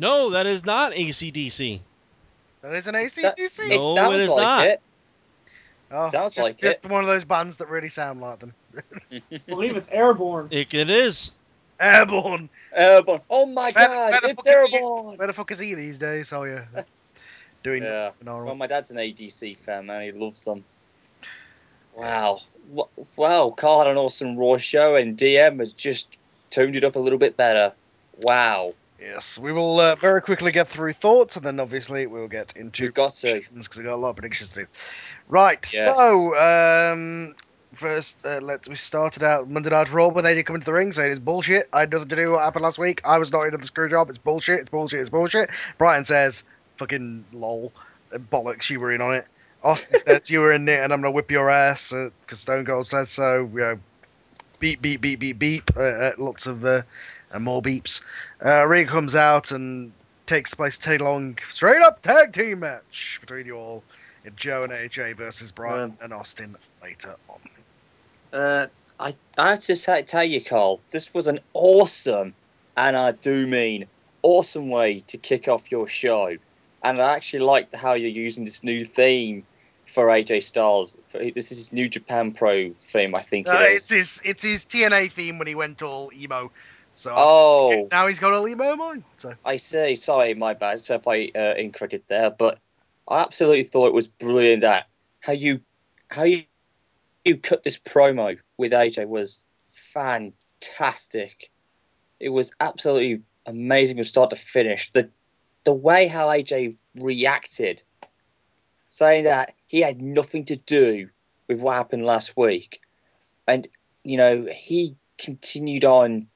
No, that is not ACDC. That is an So- ACDC. it No, sounds it is like not. it. oh, sounds just, like just it. one of those bands that really sound like them. I believe it's Airbourne. It, it is. Airbourne. Airbourne. Oh my Where- god, where it's fuck is he? Airbourne. Where the fuck is he these days? Oh yeah, doing Yeah. phenomenal. Well, my dad's an ADC fan, man. He loves them. Wow. Wha- Wow, Carl had an awesome Raw show, and DM has just toned it up a little bit better. Wow. Yes, we will uh, very quickly get through thoughts, and then obviously we'll get into We've got to. because we got a lot of predictions to do. Right, Yes. so um, first uh, let's we started out Monday Night Raw when they did come into the ring saying it's bullshit. I had nothing to do with what happened last week. I was not into the screw job. It's bullshit. It's bullshit. It's bullshit. Brian says, "Fucking lol, uh, bollocks. You were in on it." Austin says you were in it, and I'm gonna whip your ass because Stone Cold said so. You know, beep beep beep beep beep. Uh, uh, lots of uh, and more beeps. Uh, Ring comes out and takes place Teddy Long straight up tag team match between you all. in Joe and AJ versus Brian Um, and Austin later on. Uh, I, I have to say, tell you, Carl, this was an awesome, and I do mean awesome way to kick off your show. And I actually like how you're using this new theme for AJ Styles. This is his New Japan Pro theme, I think Uh, it it's his it's his TNA theme when he went all emo. So Oh. now he's got all emo mine. So I see. Sorry, my bad. So if I uh, incorrected there, but I absolutely thought it was brilliant that how you how you you cut this promo with AJ was fantastic. It was absolutely amazing from start to finish. The the way how AJ reacted, saying that he had nothing to do with what happened last week, and you know he continued on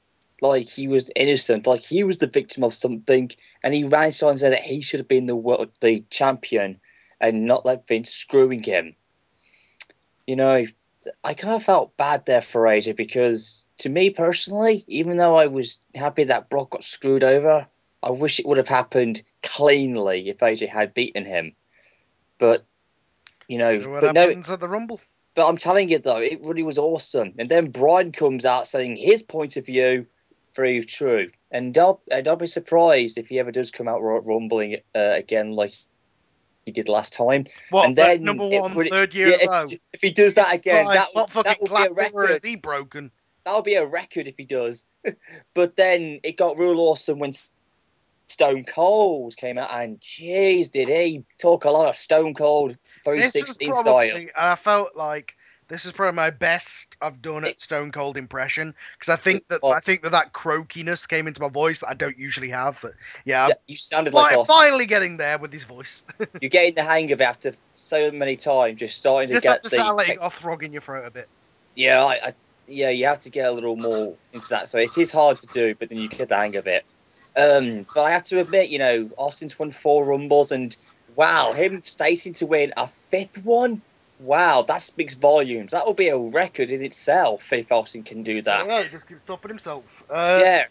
like he was innocent, like he was the victim of something, and he ran on and said that he should have been the world the champion and not let Vince screwing him. You know, I kind of felt bad there for AJ because to me personally, even though I was happy that Brock got screwed over, I wish it would have happened cleanly if AJ had beaten him. But you know, what but no, happens at the Rumble. but I'm telling you though, it really was awesome. And then Brian comes out saying his point of view, very true. And don't, uh, don't be surprised if he ever does come out ru- rumbling uh, again like he did last time. What and then number one, would- third year yeah, in a row? if, if he does that again, that, what that would be a record. has he broken? That would be a record if he does. but then it got real awesome when Stone Cold came out, and jeez, did he talk a lot of Stone Cold This is 316 probably, style. and I felt like this is probably my best I've done at Stone Cold impression because I think that I think that that croakiness came into my voice that I don't usually have. But yeah, Yeah, you sounded like fi- Austin. finally getting there with his voice. You're getting the hang of it after so many times. You're starting to Just get have to the like you got a frog in your throat a bit. yeah, I, I, yeah. You have to get a little more into that. So it is hard to do, but then you get the hang of it. Um, but I have to admit, you know, Austin's won four rumbles, and wow, him stating to win a fifth one. Wow, that speaks volumes. That will be a record in itself if Austin can do that. Yeah, he just keeps stopping himself. Uh, yeah,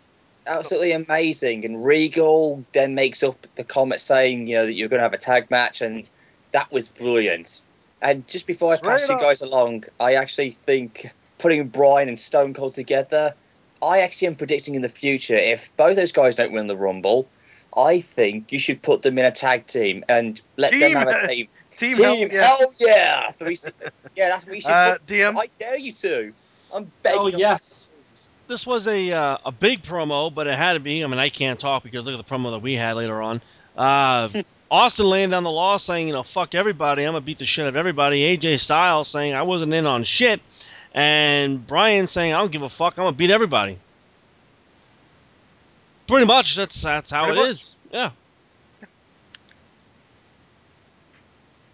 absolutely amazing. And Regal then makes up the comment saying, you know, that you're going to have a tag match, and that was brilliant. And just before I pass Straight you guys along, I actually think putting Brian and Stone Cold together, I actually am predicting in the future if both those guys don't win the Rumble, I think you should put them in a tag team and let them have a team. Team, Team, hell yeah. hell yeah! Three, yeah, that's what you should. Uh. DM? I dare you to. I'm begging. Oh you. yes. This was a uh, a big promo, but it had to be. I mean, I can't talk because look at the promo that we had later on. Uh, Austin laying down the law, saying, you know, fuck everybody. I'm gonna beat the shit out of everybody. AJ Styles saying I wasn't in on shit, and Brian saying I don't give a fuck. I'm gonna beat everybody. Pretty much. That's that's how Pretty it much. is. Yeah.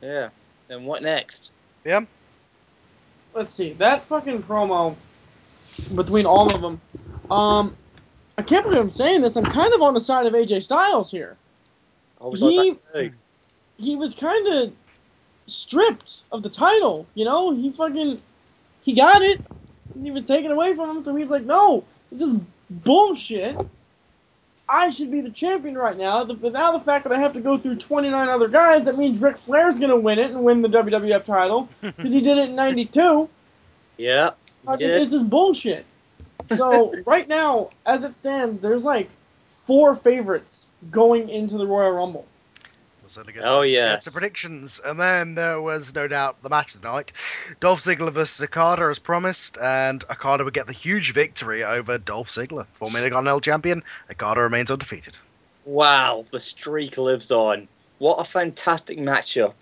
Yeah. And what next? Yeah. Let's see that fucking promo between all of them. Um, I can't believe I'm saying this. I'm kind of on the side of AJ Styles here. Was He- like that too. He was kind of stripped of the title. You know, he fucking he got it. And he was taken away from him, so he's like, no, this is bullshit. I should be the champion right now. The, but now the fact that I have to go through 29 other guys, that means Ric Flair's gonna win it and win the WWF title because he did it in '92. Yeah. he Fucking, this is bullshit. So right now, as it stands, there's like four favorites going into the Royal Rumble. Get Oh, yes. to predictions, and then there was no doubt the match of the night: Dolph Ziggler versus Okada as promised, and Okada would get the huge victory over Dolph Ziggler, former Intercontinental Champion. Okada remains undefeated. Wow, the streak lives on. What a fantastic matchup.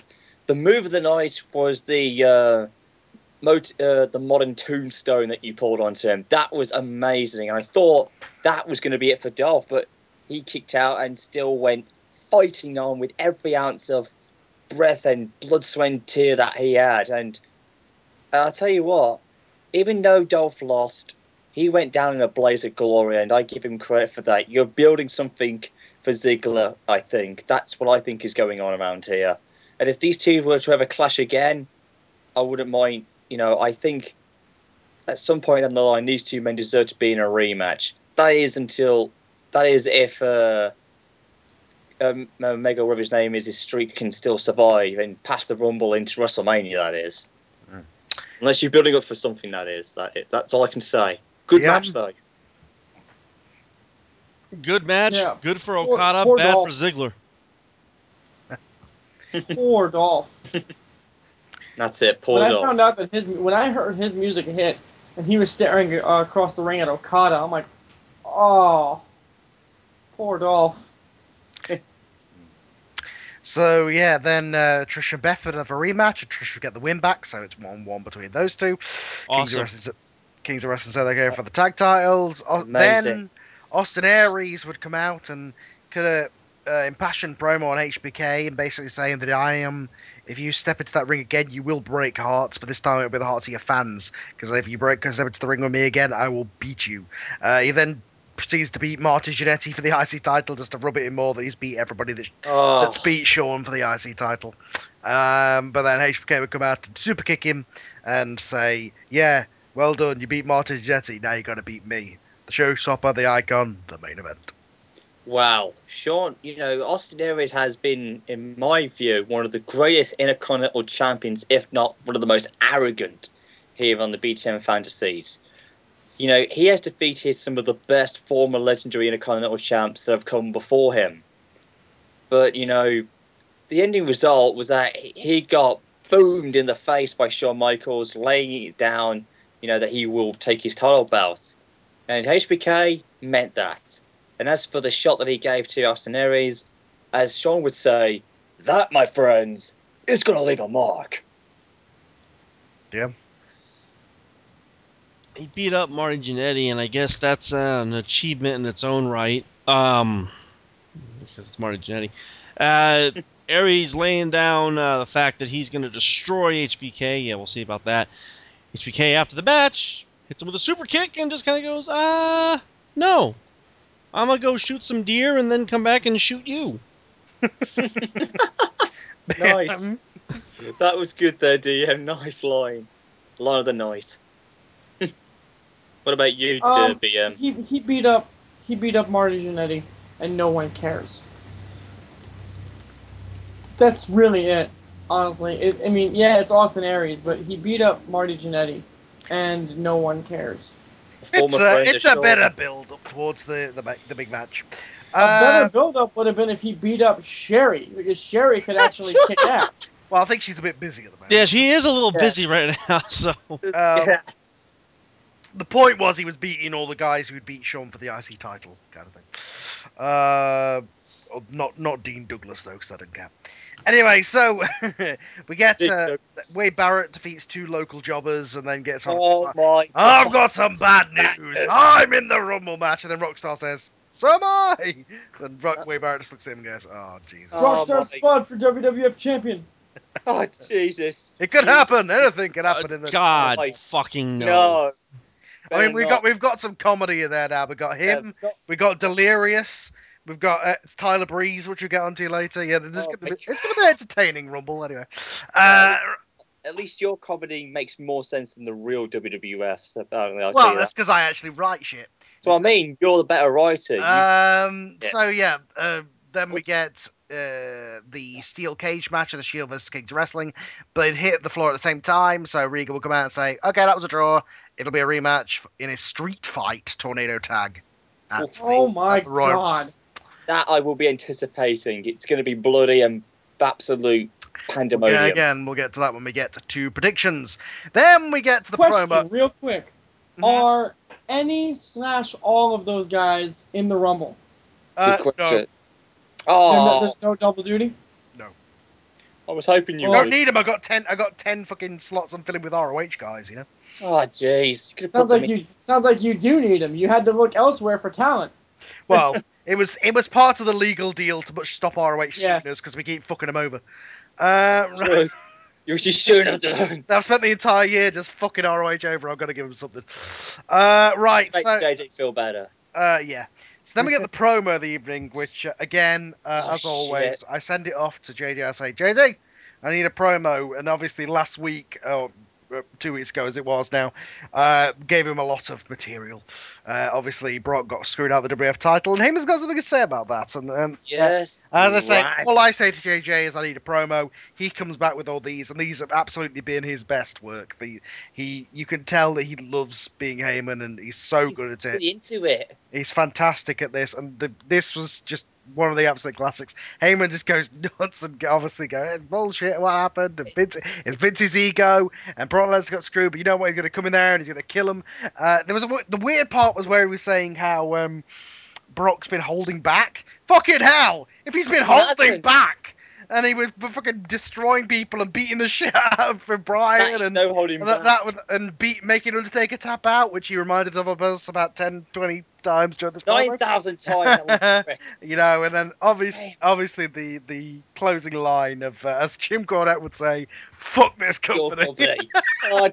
The move of the night was the uh, mot- uh, the modern tombstone that you pulled onto him. That was amazing. I thought that was going to be it for Dolph, but he kicked out and still went fighting on with every ounce of breath and blood, sweat, and tear that he had. And I'll tell you what, even though Dolph lost, he went down in a blaze of glory, and I give him credit for that. You're building something for Ziggler, I think. That's what I think is going on around here. And if these two were to ever clash again, I wouldn't mind. You know, I think at some point down the line, these two men deserve to be in a rematch. That is until. That is if. Uh, um, Mega, whatever his name is, his streak can still survive and pass the Rumble into WrestleMania. That is, Mm. unless you're building up for something. That is that. That's all I can say. Good Yeah. match though. Good match. Yeah. Good for Okada. poor bad Dolph. for Ziggler. Poor Dolph. That's it. Poor when I found out that his when I heard his music hit and he was staring uh, across the ring at Okada, I'm like, oh, poor Dolph. So yeah, then uh, Trish and Beth would have a rematch, and Trish would get the win back. So it's one-one between those two. Kings Awesome. of Wrestling, Kings of Wrestling said they're going for the tag titles. Amazing. Then Austin Aries would come out and could have uh, impassioned promo on HBK and basically saying that I am. If you step into that ring again, you will break hearts, but this time it'll be the hearts of your fans. Because if you break, step into the ring with me again, I will beat you. Uh, he then proceeds to beat Marty Jannetty for the IC title just to rub it in more that he's beat everybody that Oh, that's beat Shawn for the IC title. Um, but then HBK would come out and super kick him and say, "Yeah, well done. You beat Martin Jannetty. Now you got to beat me, the showstopper, the icon, the main event." Wow, Sean, you know, Austin Aries has been, in my view, one of the greatest Intercontinental champions, if not one of the most arrogant here on the BTM Fantasies. You know, he has defeated some of the best former legendary Intercontinental champs that have come before him. But, you know, the ending result was that he got boomed in the face by Shawn Michaels, laying it down, you know, that he will take his title belt. And HBK meant that. And as for the shot that he gave to Austin Aries, as Sean would say, that, my friends, is going to leave a mark. He beat up Marty Jannetty, and I guess that's uh, an achievement in its own right. Um, because it's Marty Jannetty. Uh, Aries laying down uh, the fact that he's going to destroy HBK. Yeah, we'll see about that. HBK after the match hits him with a super kick and just kind of goes, uh, no. I'm going to go shoot some deer and then come back and shoot you. Nice. that was good there, DM. Nice line. Line of the night. What about you, Um, uh, BM? He he beat up he beat up Marty Jannetty, and no one cares. That's really it, honestly. It, I mean, yeah, it's Austin Aries, but he beat up Marty Jannetty, and no one cares. It's a, it's a better build up towards the the, ma- the big match. A better Uh, build-up would have been if he beat up Sherry, because Sherry could actually kick ass. well, I think she's a bit busy at the moment. Yeah, she is a little Yeah. busy right now, so. Um, Yes. The point was he was beating all the guys who'd beat Shawn for the IC title, kind of thing. Uh, oh, not not Dean Douglas though, because I don't care. Anyway, so we get Dick uh, Douglas. Wade Barrett defeats two local jobbers and then gets on. Oh my I've God. got some bad news. I'm in the Rumble match, and then Rockstar says, "So am I." Then Rock Wade Barrett just looks at him and goes, "Oh Jesus, Oh, Rockstar my- Spud for WWF champion. Oh, Jesus. it could happen. Anything could Uh, happen in this." God Oh, my- fucking no. No. I mean, we got we've got some comedy in there now. We got Yeah, him. not- We got Delirious. We've got uh, Tyler Breeze, which we'll get onto later. Yeah, this is Oh, gonna be, it's going to be an entertaining Rumble anyway. Uh, at least your comedy makes more sense than the real WWF. So well, that's that. because I actually write shit. So I mean, you're the better writer. Um. Yeah. So yeah. Uh, then we get uh, the steel cage match of the Shield versus Kings Wrestling. But they'd hit the floor at the same time, so Regal will come out and say, "Okay, that was a draw. It'll be a rematch in a street fight tornado tag." at the- Oh my Royal- god. that I will be anticipating. It's going to be bloody and absolute pandemonium. Yeah, again, we'll get to that when we get to predictions. Then we get to the Question, promo. real quick. Mhm. Are any slash all of those guys in the Rumble? Good Uh, question. no, Oh, there's no double duty? No. I was hoping you Oh, don't need them. I got ten. I got ten fucking slots. I'm filling with ROH guys. You know. Oh, jeez. You could have put Sounds them like in- you sounds like you do need them. You had to look elsewhere for talent. Well, it was it was part of the legal deal to much stop ROH Yeah. suing us because we keep fucking them over. Uh, right. True. You just shouldn't have done. I've spent the entire year just fucking ROH over. I've got to give them something. Uh, right. Make So, JJ feel better. uh, yeah. So then we get the promo of the evening, which uh, again, uh, Oh, as always, shit. I send it off to JJ. I say, JJ, I need a promo. And obviously, last week, or uh, two weeks ago as it was now, uh, gave him a lot of material. Uh, obviously, Brock got screwed out of the WF title, and Heyman's got something to say about that. And yeah, Yes. as I say, right. all I say to JJ is I need a promo. He comes back with all these, and these have absolutely been his best work. The, he, you can tell that he loves being Heyman, and he's so He's good at it. into it. He's fantastic at this, and the, this was just one of the absolute classics. Heyman just goes nuts and obviously goes, "It's bullshit. What happened? And Vince, it's Vince's ego, and Brock Lesnar got screwed. But you know what? He's going to come in there and he's going to kill him." Uh, there was a, the weird part was where he was saying how um, Brock's been holding back. Fucking hell! If he's been holding back, and he was fucking destroying people and beating the shit out of Brian and. no holding And that, back. that was, and beat making Undertaker tap out, which he reminded of us about 10, 20 times during this promo. 9,000 times. That was correct. you know, and then obviously, obviously the the closing line of uh, as Jim Cornette would say, "Fuck this company." company. Oh,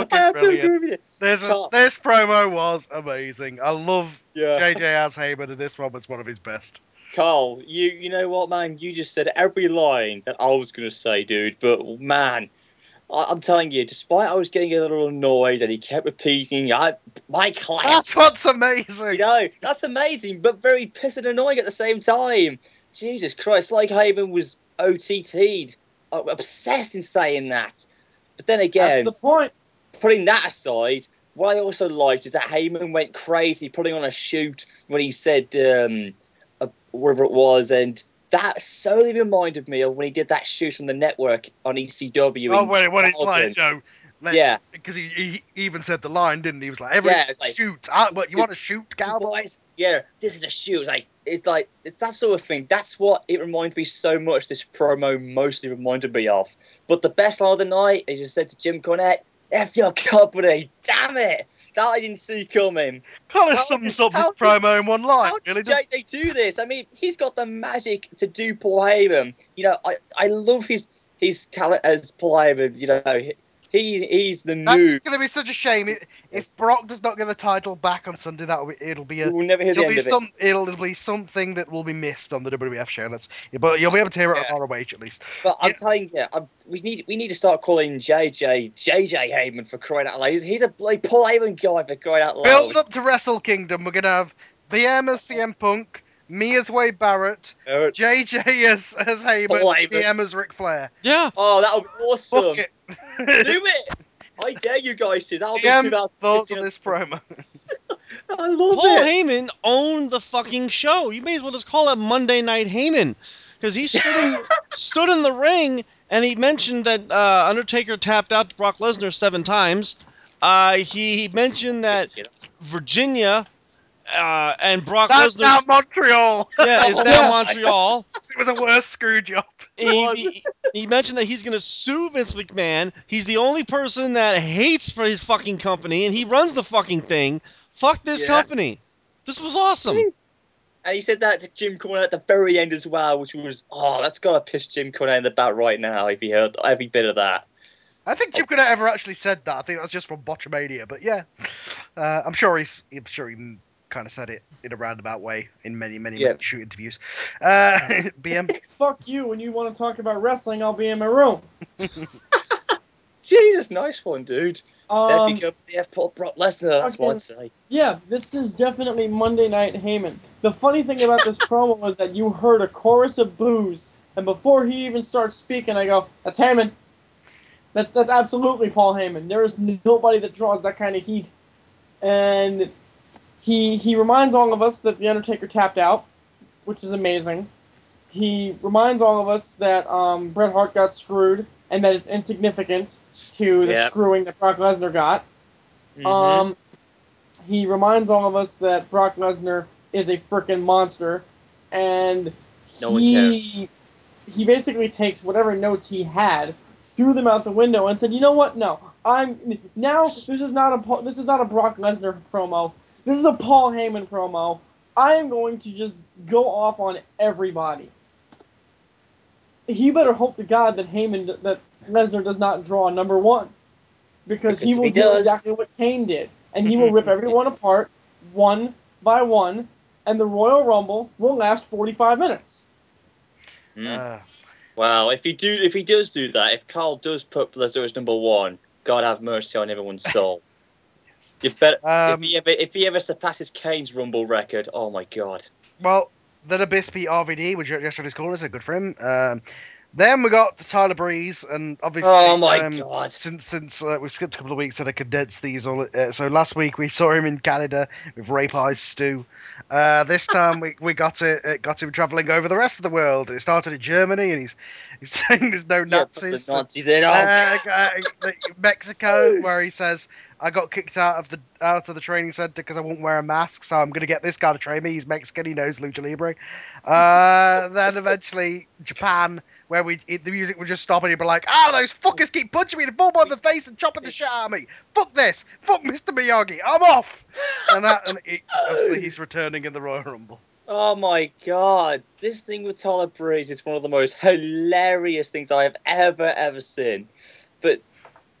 Fucking I brilliant. agree with you. This was, this promo was amazing. I love Yeah. JJ as Heyman, and this one was one of his best. Carl, you you know what, man? You just said every line that I was going to say, dude. But man, I, I'm telling you, despite I was getting a little annoyed and he kept repeating, I my class. That's what's amazing. You know, that's amazing, but very pissing annoying at the same time. Jesus Christ, like Haven was OTT'd. I'm obsessed in saying that. But then That's again, the point. putting that aside, what I also liked is that Heyman went crazy putting on a shoot when he said um, uh, wherever it was, and that solely reminded me of when he did that shoot on the network on ECW. Oh, when, when it's like, know, let's- Yeah. because he, he even said the line, didn't he? He was like, "Every Yeah, like- shoot, ah, what you want to shoot, cowboys?" Yeah, this is a shoot. It's like it's like it's that sort of thing. That's what it reminded me so much. This promo mostly reminded me of. But the best line of the night, as I said to Jim Cornette, "F your company, damn it." That I didn't see coming. Kind of How sums up this promo in one line. How Really, doesn't do this? I mean, he's got the magic to do Paul Heyman. You know, I, I love his his talent as Paul Heyman. You know, he he's the new. That's new. going to be such a shame if, Yes. if Brock does not get the title back on Sunday. That will be, it'll be a We will never hear the it'll end be of it. some it'll be something that will be missed on the WWF show. That's, but you'll be able to hear it Yeah. on ROH at least. But I'm telling you, I'm, we need we need to start calling JJ JJ Heyman for crying out loud. He's, he's a like Paul Heyman guy for crying out loud. Build up to Wrestle Kingdom. We're going to have BM as CM Punk, me as Wade Barrett, Uh, JJ as as Heyman, Paul Heyman. As Ric Flair. Yeah. Oh, that would be awesome. Fuck it. Do it. I dare you guys to. That'll be TM 2015. thoughts on this promo. I love it. Paul it. Heyman owned the fucking show. You may as well just call it Monday Night Heyman, because he stood in, stood in the ring and he mentioned that uh, Undertaker tapped out to Brock Lesnar seven times. Uh, he mentioned that Virginia uh, and Brock Lesnar. That's now Montreal. yeah, is now Montreal. it was a worse screw job. He, he, he mentioned that he's going to sue Vince McMahon. He's the only person that hates for his fucking company, and he runs the fucking thing. Fuck this Yes. company. This was awesome. And he said that to Jim Cornette at the very end as well, which was oh, that's gotta piss Jim Cornette in the butt right now if he heard every bit of that. I think Jim could have ever actually said that. I think that's just from Botchamania, but yeah, uh, I'm sure he's. I'm sure he kind of said it in a roundabout way in many, many, Yeah. many shoot interviews. Uh, BM, Fuck you. When you want to talk about wrestling, I'll be in my room. Jesus, nice one, dude. there Um, you go, the F for Brock Lesnar. That's what I'd say. Yeah, this is definitely Monday Night Heyman. The funny thing about this promo was that you heard a chorus of boos, and before he even starts speaking, I go, "That's Heyman." That, that's absolutely Paul Heyman. There is nobody that draws that kind of heat, and he he reminds all of us that the Undertaker tapped out, which is amazing. He reminds all of us that um, Bret Hart got screwed, and that it's insignificant to the Yep. screwing that Brock Lesnar got. Mhm. Um, he reminds all of us that Brock Lesnar is a freaking monster, and No he he basically takes whatever notes he had, threw them out the window, and said, "You know what? No, I'm now. This is not a this is not a Brock Lesnar promo. This is a Paul Heyman promo. I am going to just go off on everybody." He better hope to God that Heyman that Lesnar does not draw number one, because, Because he will he do exactly what Kane did, and he will rip everyone apart one by one, and the Royal Rumble will last 45 minutes. Mm. uh, Wow, if he do, if he does do that, if Carl does put Lesnar as number one, God have mercy on everyone's soul. You bet. Um, if he ever, if he ever surpasses Kane's Rumble record, oh my God. well, then Abyss beat RVD, which yesterday's corner, so good for him. Um, then we got Tyler Breeze, and obviously, Oh my um, God. since since uh, we skipped a couple of weeks and I condensed these all. Uh, so last week we saw him in Canada with Rape Eyes Stew. Uh, this time we, we got it got him traveling over the rest of the world. It started in Germany, and he's he's saying there's no Yeah, Nazis. the Nazis in. Uh, uh, Mexico, where he says, "I got kicked out of the out of the training center because I won't wear a mask, so I'm gonna get this guy to train me. He's Mexican, he knows lucha libre." Uh, then eventually Japan, where we it, the music would just stop and he'd be like, "Oh, those fuckers keep punching me in the bum on the face and chopping the shit out of me. Fuck this. Fuck Mr. Miyagi. I'm off." And that, and it, obviously he's returning in the Royal Rumble. oh my God. This thing with Tyler Breeze is one of the most hilarious things I have ever, ever seen. But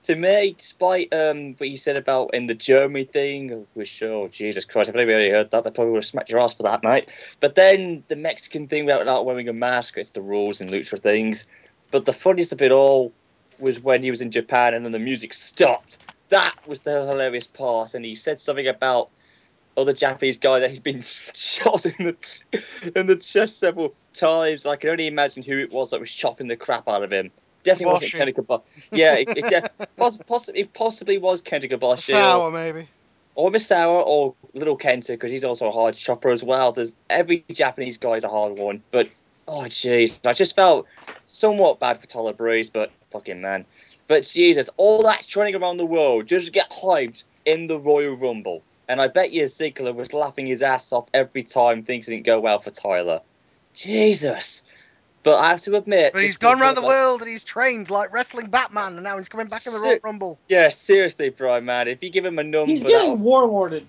to me, despite um, what you said about in the Germany thing, which, oh, Jesus Christ, if anybody heard that, they probably would have smacked your ass for that, mate. But then the Mexican thing about not wearing a mask, it's the rules and lucha things. But the funniest of it all was when he was in Japan and then the music stopped. That was the hilarious part. And he said something about other Japanese guy that he's been shot in the in the chest several times. I can only imagine who it was that was chopping the crap out of him. Definitely wasn't. Kenny Kobashi. Yeah, it, it, def- poss- poss- it possibly was Kenta Kobashi or, maybe. or Miss Misawa or Little Kenta because he's also a hard chopper as well. There's every Japanese guy is a hard one, but oh jeez, I just felt somewhat bad for Tyler Breeze, but fucking man. But Jesus, all that training around the world just to get hyped in the Royal Rumble. And I bet you Ziggler was laughing his ass off every time things didn't go well for Tyler. Jesus. But I have to admit, But he's gone around the world and he's trained like wrestling Batman, and now he's coming back in the Si- Royal Rumble. Yeah, seriously, bro, man. If you give him a number, He's getting warlorded.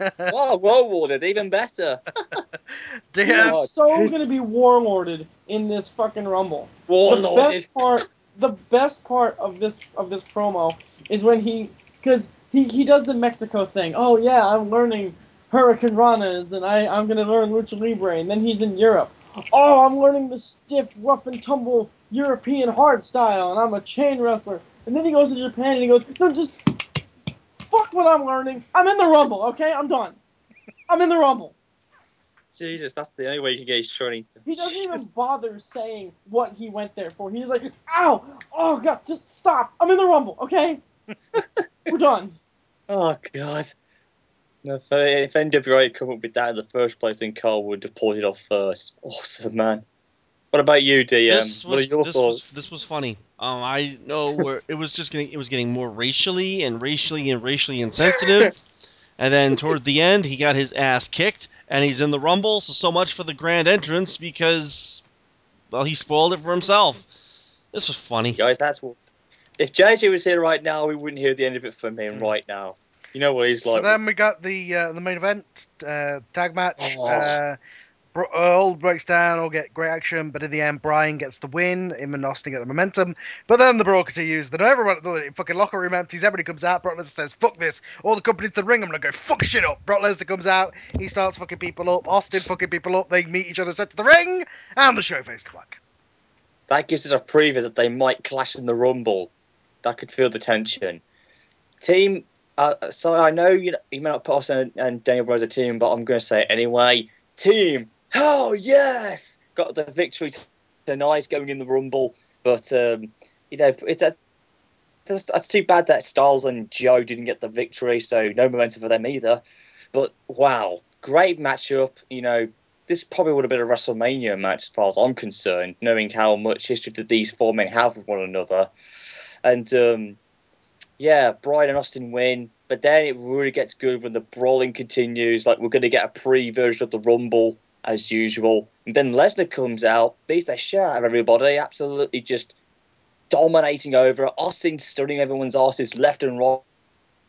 oh, well warded, even better. He Damn. Is so jeez. going to be warlorded in this fucking rumble. The best part, the best part of this of this promo is when he, because he he does the Mexico thing. Oh yeah, I'm learning hurricanranas, and I I'm gonna learn lucha libre, and then he's in Europe. Oh, I'm learning the stiff, rough and tumble European hard style, and I'm a chain wrestler. And then he goes to Japan and he goes, no, just fuck what I'm learning. I'm in the rumble, okay? I'm done. I'm in the rumble. Jesus, that's the only way you can get his training. He doesn't even bother saying what he went there for. He's like, ow, oh god, just stop. I'm in the rumble, okay? We're done. Oh god. No, if, if NWA had come up with that in the first place, then Carl would have pulled it off first. Awesome, man. What about you, DM? this what are was your this thoughts? was this was funny. Um, I know where it was just getting it was getting more racially and racially and racially insensitive, and then toward the end he got his ass kicked and he's in the rumble. So so much for the grand entrance because, well, he spoiled it for himself. This was funny. Guys, that's what. If JJ was here right now, we wouldn't hear the end of it from him right now. You know what he's So like. then we got the uh, the main event uh, tag match. Oh. Uh, Bro- all breaks down, all get great action, but in the end, Brian gets the win. Him and Austin get the momentum. But then the brawl continues. Then everyone, the fucking locker room empties. Everybody comes out. Brock Lesnar says, "Fuck this! All the company to the ring. I'm gonna go fuck shit up." Brock Lesnar comes out. He starts fucking people up. Austin fucking people up. They meet each other, set to the ring, and the show fades to black. that gives us a preview that they might clash in the Rumble. That could feel the tension. Team, uh, so I know you, know, you may not put Austin and, Daniel Bryan as a team, but I'm going to say it anyway. Team, oh yes, got the victory tonight going in the Rumble, but um, you know it's a, that's, that's too bad that Styles and Joe didn't get the victory, so no momentum for them either. But wow, great matchup. You know, this probably would have been a WrestleMania match as far as I'm concerned, knowing how much history that these four men have with one another. And um, yeah, Brian and Austin win, but then it really gets good when the brawling continues. Like we're going to get a pre version of the Rumble as usual. And then Lesnar comes out, beats the shit out of everybody, absolutely just dominating over. Austin stunning everyone's asses left and right.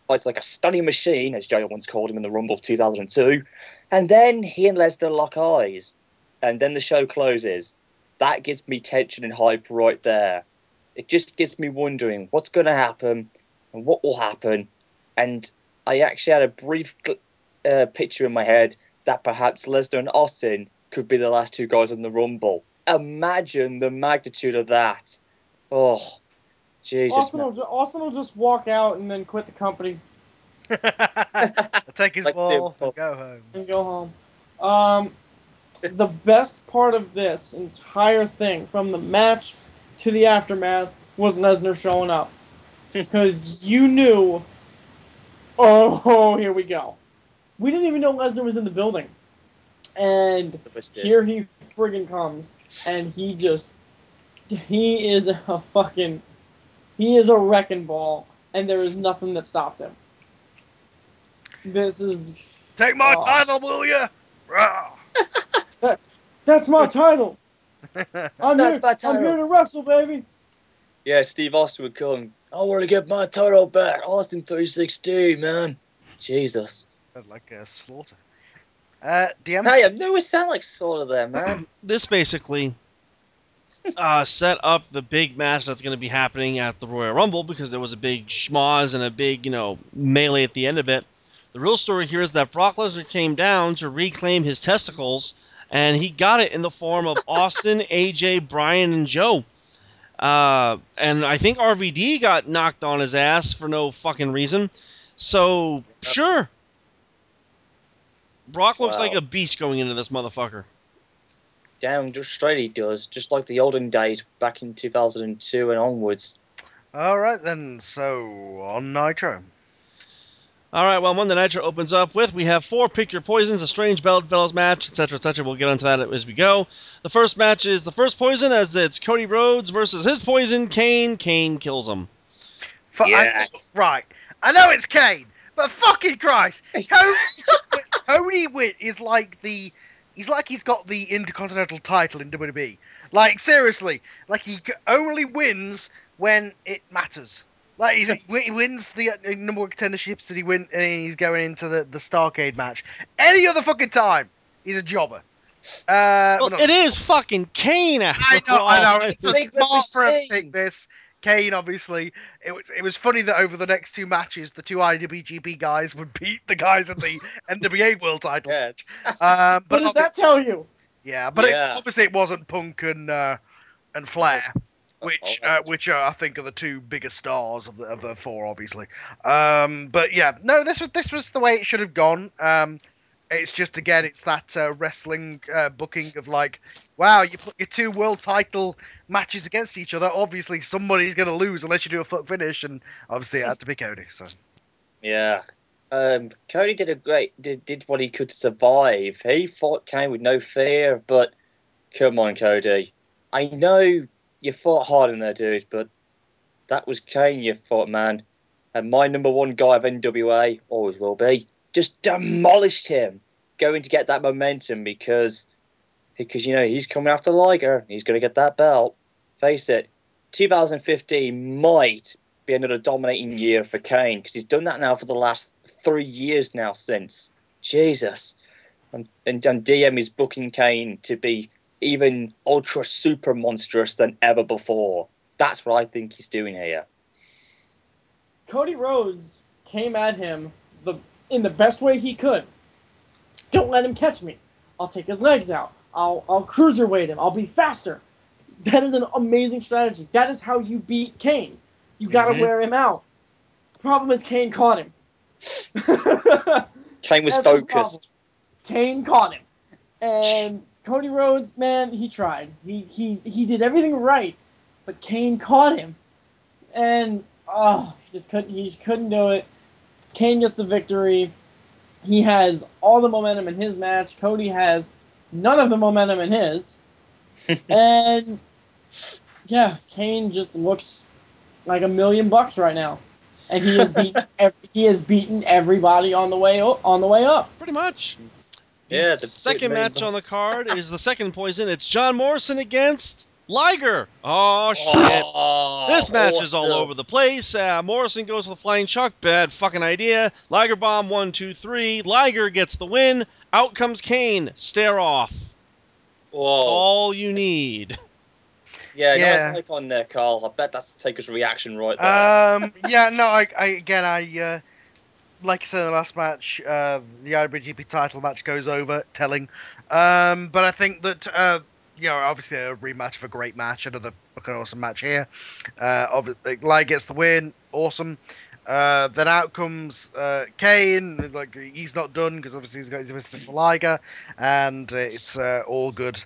It's like a stunning machine, as Joe once called him in the Rumble of 2002. And then he and Lesnar lock eyes. And then the show closes. That gives me tension and hype right there. It just gets me wondering what's going to happen and what will happen. And I actually had a brief uh, picture in my head that perhaps Lesnar and Austin could be the last two guys in the Rumble. Imagine the magnitude of that. Oh, Jesus. Austin will, ju- Austin will just walk out and then quit the company Take his Like ball the- and go home. and go home. Um, the best part of this entire thing, from the match to the aftermath, was Lesnar showing up. Because you knew, oh, here we go. We didn't even know Lesnar was in the building. And here he friggin' comes. And he just, he is a fucking, he is a wrecking ball. And there is nothing that stops him. This is, Take my Oh. title, will you? that's my title. I'm That's here, my I'm here to wrestle, baby. Yeah, Steve Austin would come. I want to get my title back. Austin 316, man. Jesus. like a slaughter. Uh, DM. Hey, I've never sound like slaughter of there, man. this basically uh, set up the big match that's going to be happening at the Royal Rumble because there was a big schmoz and a big, you know, melee at the end of it. The real story here is that Brock Lesnar came down to reclaim his testicles, and he got it in the form of Austin, AJ, Brian, and Joe. Uh, and I think RVD got knocked on his ass for no fucking reason. So, sure. Brock looks Wow. like a beast going into this motherfucker. Down just straight he does, just like the olden days back in 2002 and onwards. All right then. So on Nitro. All right, well, Monday Nitro opens up with we have four pick your poisons, a strange belt fellows match, etc., etc. We'll get onto that as we go. The first match is the first poison, as it's Cody Rhodes versus his poison, Kane. Kane kills him. Fu- I- Yes. right. I know it's Kane, but fucking Christ, Cody, Cody Witt is like the. He's like he's got the Intercontinental title in WWE. Like seriously, like he only wins when it matters. Like he's, he wins the uh, number one contenderships that he win, and he's going into the the Starcade match. Any other fucking time, he's a jobber. Uh, Well, well, not- it is fucking Kane after I know, all. I know. It's a Big the smart for him to machine. pick this. Kane, obviously, it was it was funny that over the next two matches, the two IWGP guys would beat the guys at the NWA World Title. Yeah. Um, What but does that tell you? yeah, but Yeah. It, obviously it wasn't Punk and uh, and Flair, which uh, which uh, I think are the two biggest stars of the of the four, obviously. Um, but yeah, no, this was this was the way it should have gone. Um, it's just again, it's that uh, wrestling uh, booking of like, wow, you put your two world title matches against each other. Obviously, somebody's going to lose unless you do a foot finish, and obviously it had to be Cody. So Yeah. Um, Cody did a great did did what he could to survive. He fought Kane with no fear, but come on, Cody. I know you fought hard in there, dude, but that was Kane you fought, man. And my number one guy of NWA always will be. Just demolished him, going to get that momentum because because you know he's coming after Liger. He's going to get that belt. Face it, 2015 might be another dominating year for Kane because he's done that now for the last three years now since. Jesus. And, and, and DM is booking Kane to be even ultra super monstrous than ever before. That's what I think he's doing here. Cody Rhodes came at him the in the best way he could. Don't let him catch me. I'll take his legs out. I'll I'll cruiserweight him. I'll be faster. That is an amazing strategy. That is how you beat Kane. You got to Mhm. wear him out. Problem is Kane caught him. Kane was That's focused. Kane caught him. And Cody Rhodes, man, he tried. He he he did everything right, but Kane caught him. And oh, he just couldn't he just couldn't do it. Kane gets the victory. He has all the momentum in his match. Cody has none of the momentum in his. and yeah, Kane just looks like a million bucks right now. And he has beaten ev- he has beaten everybody on the way up, on the way up. Pretty much. The Yeah, the second big main match on the card is the second poison. It's John Morrison against Liger. Oh shit. Oh, This match is all awesome. over the place. Uh, Morrison goes for the flying chuck. Bad fucking idea. Liger bomb one, two, three. Liger gets the win. Out comes Kane. Stare off. Whoa. All you need. Yeah, Yeah. nice like on there, Carl. I bet that's Taker's reaction right there. Um, yeah, no, I, I again, I uh, like I said in the last match, uh, the IWGP title match goes over, telling. Um, but I think that uh, you know, obviously a rematch of a great match, another fucking awesome match here. Uh, obviously, Lai gets the win, awesome. Uh, then out comes uh, Kane, like he's not done because obviously he's got his business for Liger, and uh, it's uh, all good.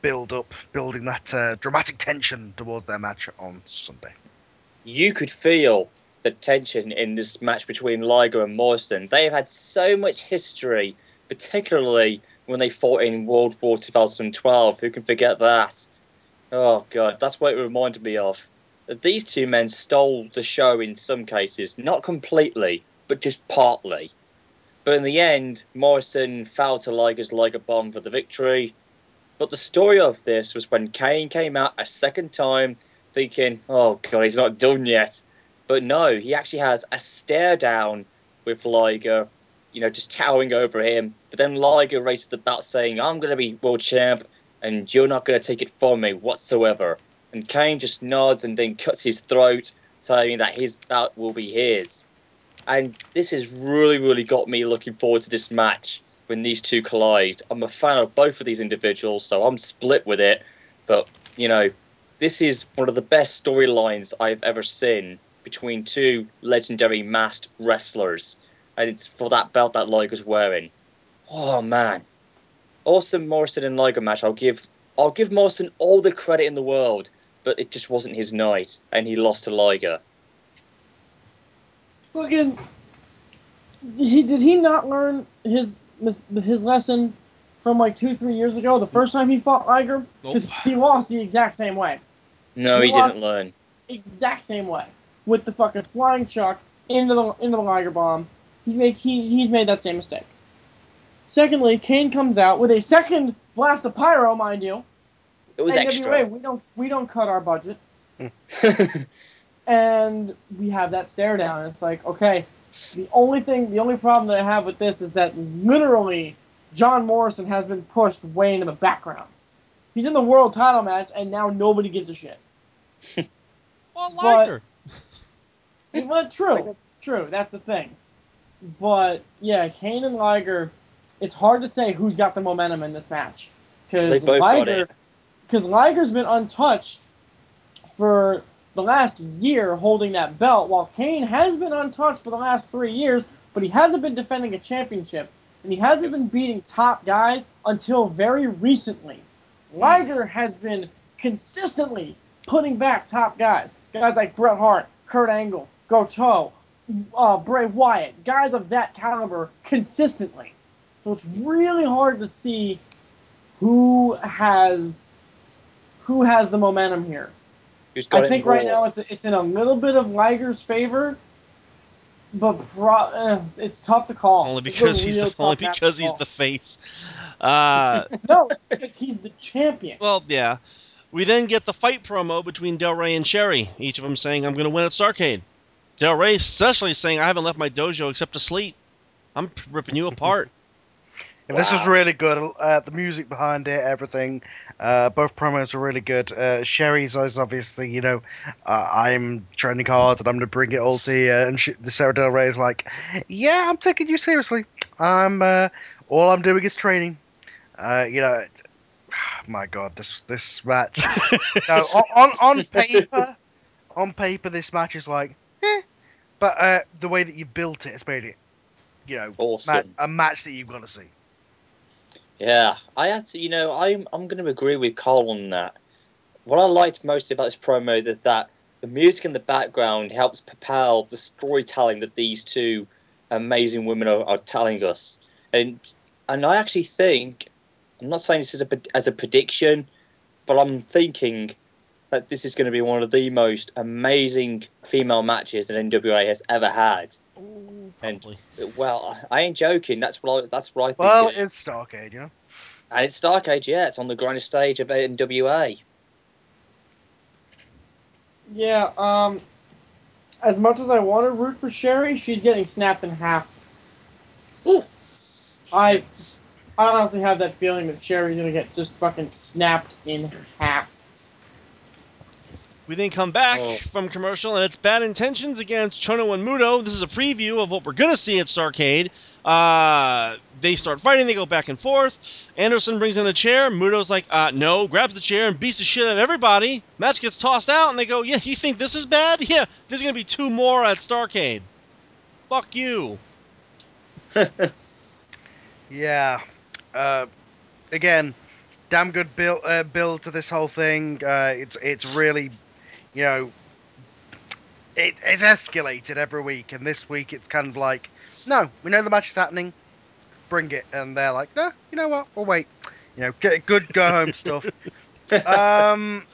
Build up, building that uh, dramatic tension towards their match on Sunday. you could feel the tension in this match between Liger and Morrison. They have had so much history, particularly when they fought in World War 2012. Who can forget that? Oh god, that's what it reminded me of. These two men stole the show in some cases, not completely, but just partly. But in the end, Morrison fell to Liger's Liger bomb for the victory. But the story of this was when Kane came out a second time thinking, oh god, he's not done yet. But no, he actually has a stare down with Liger, you know, just towering over him. But then Liger raises the belt saying, I'm going to be world champ and you're not going to take it from me whatsoever. And Kane just nods and then cuts his throat, saying that his belt will be his. And this has really, really got me looking forward to this match when these two collide. I'm a fan of both of these individuals, so I'm split with it. But, you know, this is one of the best storylines I've ever seen between two legendary masked wrestlers. And it's for that belt that Liger's wearing. Oh man. Awesome Morrison and Liger match. I'll give I'll give Morrison all the credit in the world, but it just wasn't his night, and he lost to Liger. Fucking, he did he not learn his his lesson from like two three years ago? The first time he fought Liger, because Nope. he lost the exact same way, No, he He didn't learn. exact same way, with the fucking flying chuck into the into the Liger bomb. He make he he's made that same mistake. Secondly, Kane comes out with a second blast of pyro, mind you. It was NWA, extra. we don't we don't cut our budget. Hmm. and we have that stare down. It's like, okay, the only thing, the only problem that I have with this is that literally John Morrison has been pushed way into the background. He's in the world title match, and now nobody gives a shit. Well, But- Liger. Well, true, true. That's the thing. But yeah, Kane and Liger, it's hard to say who's got the momentum in this match because Liger, because Liger's been untouched for the last year holding that belt, while Kane has been untouched for the last three years, but he hasn't been defending a championship, and he hasn't been beating top guys until very recently. Liger has been consistently putting back top guys, guys like Bret Hart, Kurt Angle, Goto, uh, Bray Wyatt, guys of that caliber consistently. So it's really hard to see who has who has the momentum here. I think right now it's it's in a little bit of Liger's favor, but pro- uh, it's tough to call. Only because he's the only tough match to because he's the face. Uh, no, because he's the champion. well, yeah. We then get the fight promo between Del Rey and Sherry. Each of them saying, "I'm going to win at Starcade." Del Rey essentially saying, "I haven't left my dojo except to sleep. I'm ripping you apart." And This was Wow. really good. Uh, the music behind it, everything. Uh, both promos are really good. Uh, Sherry's is obviously, you know, uh, I'm training hard and I'm going to bring it all to you. And she, the Sarah Del Rey is like, yeah, I'm taking you seriously. I'm uh, all I'm doing is training. Uh, you know, my God, this this match. no, on, on on paper, on paper, this match is like, eh. But uh, the way that you built it has made it, you know, ma- Awesome. a match that you've got to see. Yeah, I had to. You know, I'm I'm going to agree with Carl on that. What I liked most about this promo is that the music in the background helps propel the storytelling that these two amazing women are, are telling us, and and I actually think I'm not saying this as a as a prediction, but I'm thinking that this is going to be one of the most amazing female matches that NWA has ever had. Ooh, And- probably. Well, I ain't joking. That's what I, that's what I think. Well, it is. it's Starcade, you know. And it's Starcade, yeah. It's on the grinding stage of NWA. Yeah, um, as much as I want to root for Sherry, she's getting snapped in half. Ooh. I, I honestly have that feeling that Sherry's gonna get just fucking snapped in half. We then come back Oh. from commercial, and it's Bad Intentions against Chono and Muto. This is a preview of what we're going to see at Starcade. Uh, they start fighting, they go back and forth. Anderson brings in a chair. Muto's like, uh, no, grabs the chair and beats the shit out of everybody. Match gets tossed out, and they go, yeah, you think this is bad? Yeah, there's going to be two more at Starcade. Fuck you. Yeah. Uh, again, damn good build uh, build to this whole thing. Uh, it's it's really, you know, it, it's escalated every week, and this week it's kind of like, no, we know the match is happening, bring it, and they're like, no, you know what, we'll wait. You know, get good go home stuff. um.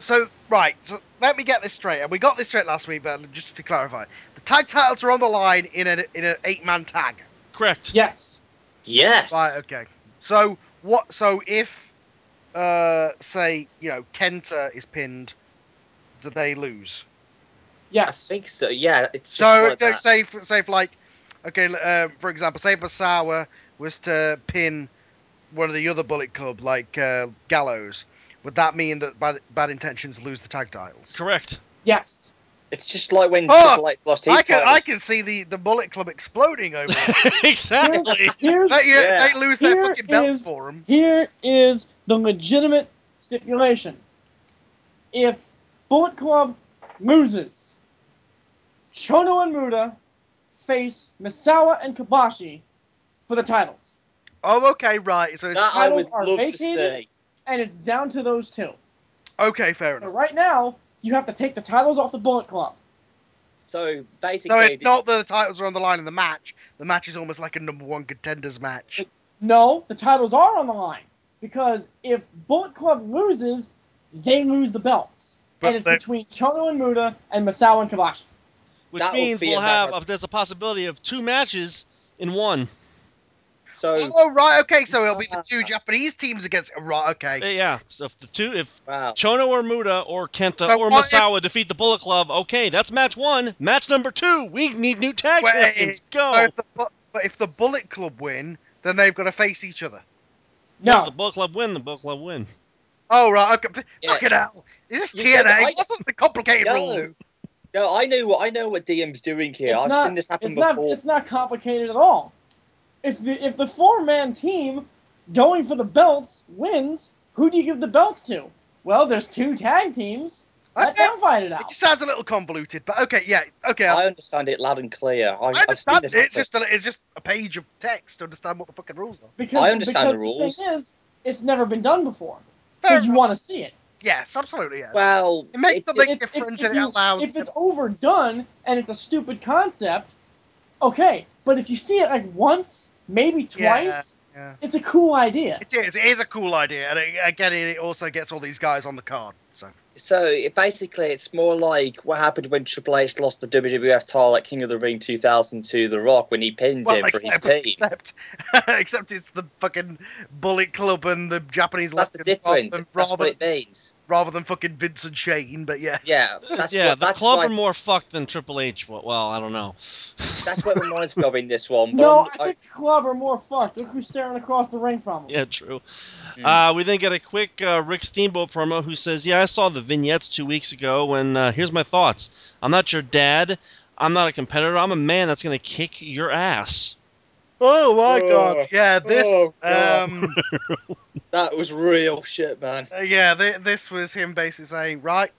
So right, so let me get this straight, and we got this straight last week, but just to clarify, the tag titles are on the line in a in an eight man tag. Correct. Yes. Yes. Right. Okay. So what? So if, uh, say you know Kenta is pinned, do they lose? Yes, I think so. Yeah. It's just So like if they- that. say if, say if like, okay, uh, for example, say Misawa was to pin one of the other Bullet Club like uh, Gallows, would that mean that bad, bad intentions lose the tag titles? Correct. Yes. It's just like when Oh, Triple H lost his I can title. I can see the, the Bullet Club exploding over. it. exactly. Here's, they, Yeah. they lose their fucking belts is- for them. Here is the legitimate stipulation. If Bullet Club loses, Chono and Muto face Misawa and Kobashi for the titles. Oh, okay, right. So it's that I titles are vacated. And it's down to those two. okay, fair So enough. right now, you have to take the titles off the Bullet Club. So basically, No, it's not that the titles are on the line in the match. The match is almost like a number one contenders match. No, the titles are on the line. Because if Bullet Club loses, they lose the belts. But and it's they- between Chono and Muto and Masao and Kobashi. Which That means we'll have, bad- uh, there's a possibility of two matches in one. So Oh, right. Okay, so it'll be the two. Japanese teams against. Right. Okay. Yeah, so if the two, if wow. Chono or Muto or Kenta So or what if- defeat the Bullet Club, okay, that's match one. Match number two, we need new tag Wait, champions. Go. So if the, but if the Bullet Club win, then they've got to face each other. No, No. the Bullet Club win. The Bullet Club win. Oh, right. Okay. Yeah. Fucking hell. Is this You said TNA? I- What's the complicated No. rules? No, I know what I know what DM's doing here. It's I've not, seen this happen it's not, before. it's not complicated at all. If the if the four man team going for the belts wins, who do you give the belts to? Well, there's two tag teams. Let Okay. them fight it It just sounds a little convoluted, but okay, yeah, okay. I, I understand it loud and clear. I, I understand it. It's just a, it's just a page of text to understand what the fucking rules are. Because, I understand because the rules. The thing is, it's never been done before, so Fair you want to see it. Yes, absolutely. Yeah. Well, It makes something If, if, different if and it you- allows. if it's overdone and it's a stupid concept, okay. But if you see it like once, maybe twice, Yeah, yeah. it's a cool idea. It is. It is a cool idea, and it, again, it also gets all these guys on the card. So So it, basically, it's more like what happened when Triple H lost the WWF title at King of the Ring 2000 to The Rock when he pinned well, him for his team. except except it's the fucking Bullet Club and the Japanese. That's the difference. than- That's rather- what it means. Rather than fucking Vince and Shane. But yes. Yeah, that's yeah, what, the that's club why- are more fucked than Triple H. Well, well, I don't know. That's what reminds me of in this one. but No, I'm- I think the club are more fucked. Look who's staring across the ring from them. Yeah, true. Mm. Uh, we then get a quick uh, Rick Steamboat promo who says, "Yeah, I saw the vignettes two weeks ago, and uh, here's my thoughts. I'm not your dad. I'm not a competitor. I'm a man that's gonna kick your ass." Oh my Oh. god. Yeah, this. Oh, God. um, that was real shit, man. uh, yeah, th- this was him basically saying, right,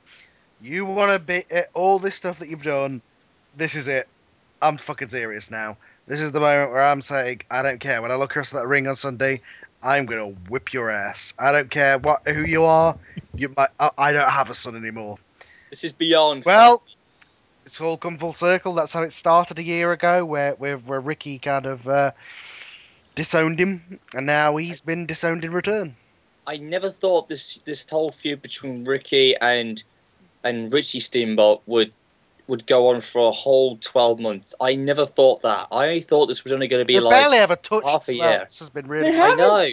you want to be uh, all this stuff that you've done. This is it. I'm fucking serious now. This is the moment where I'm saying, I don't care. When I look across that ring on Sunday, I'm gonna whip your ass. I don't care what who you are. You might. I, I don't have a son anymore. This is beyond. Well, it's all come full circle. That's how it started a year ago, where where, where Ricky kind of uh, disowned him, and now he's been disowned in return. I never thought this this whole feud between Ricky and and Richie Steamboat would would go on for a whole twelve months. I never thought that. I thought this was only going to be They like barely ever touched. half a as well. year. This has been really. They I know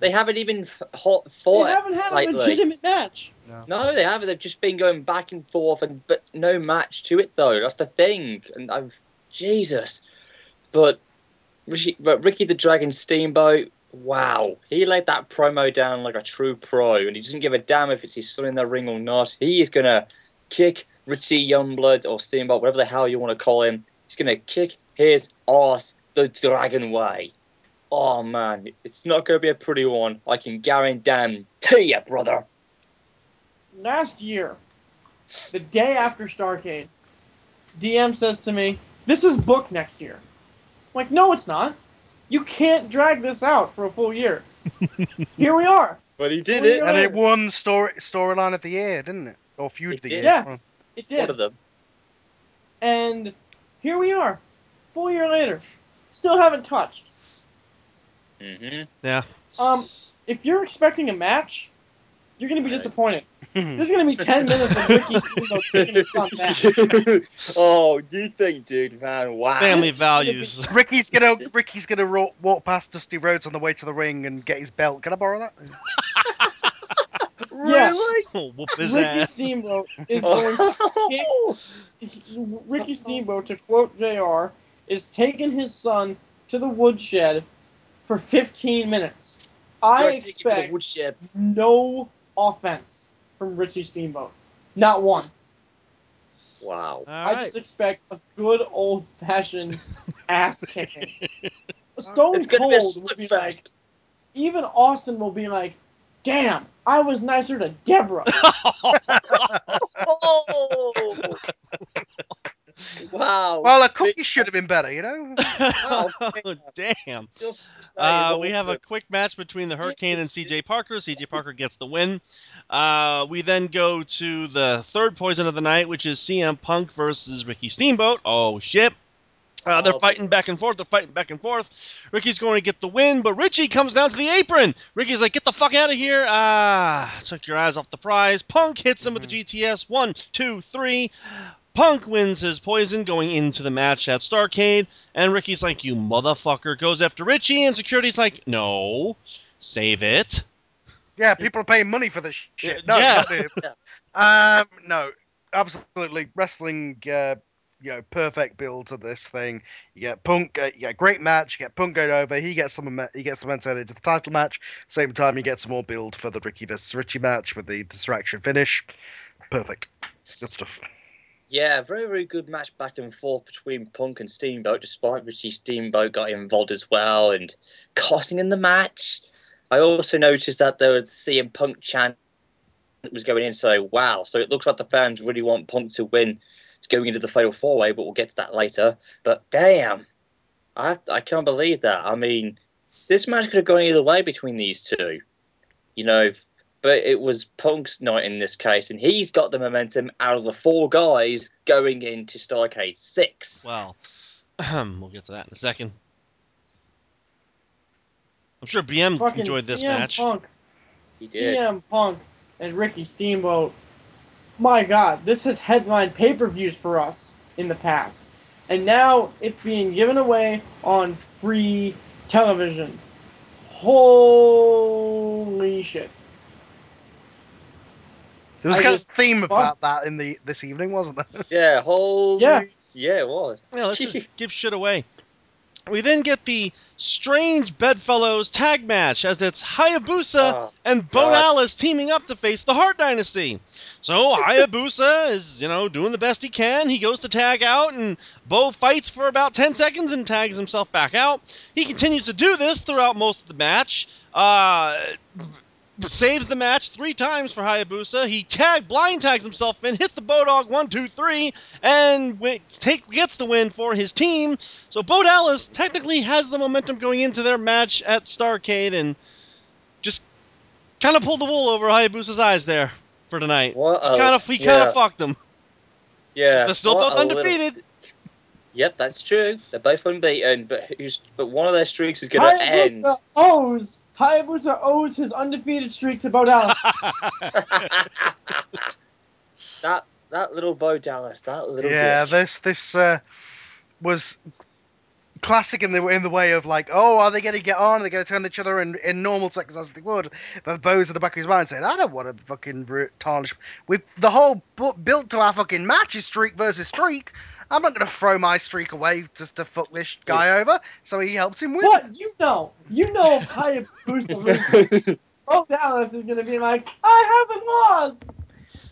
they haven't even fought. ho- They haven't had a legitimate match. No, they haven't. They've just been going back and forth, and but no match to it though. That's the thing. And I've Jesus, but Ricky, but Ricky the Dragon Steamboat. Wow, he laid that promo down like a true pro, and he doesn't give a damn if it's his son in the ring or not. He is gonna kick Richie Youngblood or Steamboat, whatever the hell you want to call him. He's gonna kick his ass the Dragon way. Oh man, it's not gonna be a pretty one. I can guarantee you, brother. Last year, the day after Starcade, DM says to me, "This is booked next year." I'm like, no, it's not. You can't drag this out for a full year. Here we are. But he did it. And right. it won story storyline of the year, didn't it? Or feud It of the did. year. Yeah. Oh. It One did. of them. And here we are, full year later, still haven't touched. Hmm Yeah. Um, if you're expecting a match, you're gonna be Right. disappointed. There's gonna be ten minutes of Ricky Steamboat kicking his son oh, you think, dude, man? Wow. Family values. Ricky's gonna Ricky's gonna ro- walk past Dusty Rhodes on the way to the ring and get his belt. Can I borrow that? Yeah. Really? Whoop his Ricky ass. Steamboat is going Oh. Ricky Steamboat, to quote JR, is taking his son to the woodshed for 15 minutes. I You're taking to the expect woodshed. no offense from Richie Steamboat. Not one. Wow. All I right. just expect a good old fashioned ass kicking. Stone It's gonna be a Cold will be like, even Austin will be like, damn, I was nicer to Deborah. Oh. Wow. Well, a cookie should have been better, you know. oh, damn. Uh, we have a quick match between the Hurricane and CJ Parker. CJ Parker gets the win. Uh, we then go to the third poison of the night, which is CM Punk versus Ricky Steamboat. Oh, shit. Uh, they're Oh, fighting back and forth. They're fighting back and forth. Ricky's going to get the win, but Richie comes down to the apron. Ricky's like, "Get the fuck out of here!" Ah, took your eyes off the prize. Punk hits him with the GTS. One, two, three. Punk wins his poison going into the match at Starcade, and Ricky's like, "You motherfucker!" Goes after Richie, and security's like, "No, save it." Yeah, people are paying money for this shit. No, Yeah. um, no, absolutely. Wrestling, uh, you know, perfect build to this thing. You get Punk, uh, you get a great match. You get Punk going over. He gets some, he gets some momentum into the title match. Same time, you get some more build for the Ricky versus Richie match with the distraction finish. Perfect. Good stuff. Yeah, very, very good match back and forth between Punk and Steamboat, despite Richie Steamboat got involved as well and costing in the match. I also noticed that there was CM Punk chant was going in, so wow. So it looks like the fans really want Punk to win to going into the fatal four way, but we'll get to that later. But damn, I I can't believe that. I mean, this match could have gone either way between these two. You know, but it was Punk's night in this case, and he's got the momentum out of the four guys going into Starcade 6. Well, we'll get to that in a second. I'm sure BM Fucking enjoyed this CM match. Punk, He did. CM Punk, and Ricky Steamboat. My God, this has headlined pay-per-views for us in the past, and now it's being given away on free television. Holy shit! There was I kind of just- theme fuck. about that in the this evening, wasn't there? Yeah, holy. Yeah. Yeah, it was. Yeah, let's just give shit away. We then get the strange Bedfellows tag match as it's Hayabusa Oh, and Bo God. Dallas teaming up to face the Hart Dynasty. So Hayabusa is, you know, doing the best he can. He goes to tag out, and Bo fights for about 10 seconds and tags himself back out. He continues to do this throughout most of the match. Uh, saves the match three times for Hayabusa. He tag blind tags himself in, hits the Bodog one, two, three, and wi- take gets the win for his team. So Bo Dallas technically has the momentum going into their match at Starcade, and just kind of pulled the wool over Hayabusa's eyes there for tonight. What a, Kind of he kind yeah, of fucked him. Yeah. They're still both a little- undefeated. Yep, that's true. They're both unbeaten, but who's but one of their streaks is going to end. Hayabusa owes Hayabusa owes his undefeated streak to Bo Dallas. that that little Bo Dallas, that little yeah, dick. this this uh, was classic in the in the way of like, oh, are they going to get on? Are they going to turn each other in, in normal seconds as they would? But Bo's at the back of his mind saying, I don't want to fucking tarnish. We the whole built to our fucking match is streak versus streak. I'm not going to throw my streak away just to fuck this guy over. So he helps him win. what you know? You know if Hayabusa oh, Dallas is gonna be like, I haven't lost.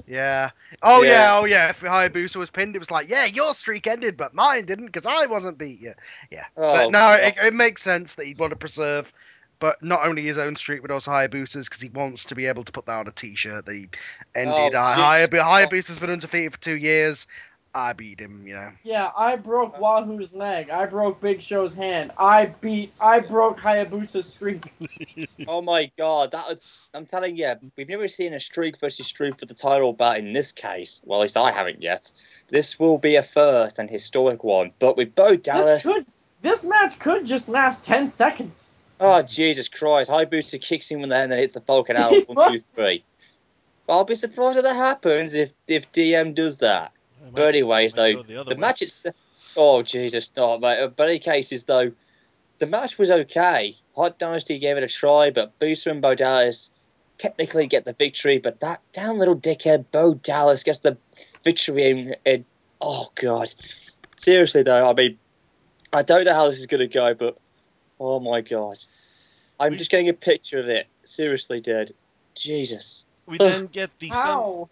Yeah. Oh yeah. Yeah. Oh yeah. If Hayabusa was pinned, it was like, yeah, your streak ended, but mine didn't because I wasn't beat you. Yeah. Oh, but no, it, it makes sense that he'd want to preserve, but not only his own streak, but also Hayabusa's because he wants to be able to put that on a T-shirt that he ended. Oh, uh, Hayabusa's been undefeated for two years. I beat him. You know. Yeah, I broke Wahoo's leg. I broke Big Show's hand. I beat. I broke Hayabusa's streak. Oh my god, that was. I'm telling you, we've never seen a streak versus streak for the title bout in this case. Well, at least I haven't yet. This will be a first and historic one. But with Bo Dallas. This could. This match could just last ten seconds. Oh, Jesus Christ. Hayabusa kicks him in the head and then hits the Falcon out. One, two, three. I'll be surprised if that happens if, if DM does that. But anyways, might though, the the match itself. Oh, Jesus, not, mate. Uh, but any cases, though, the match was okay. Hart Dynasty gave it a try, but Booster and Bo Dallas technically get the victory. But that damn little dickhead, Bo Dallas, gets the victory. In, in, oh, God. Seriously, though, I mean, I don't know how this is going to go, but oh, my God. I'm We- just getting a picture of it. Seriously, dude. Jesus. We then get the sem- How?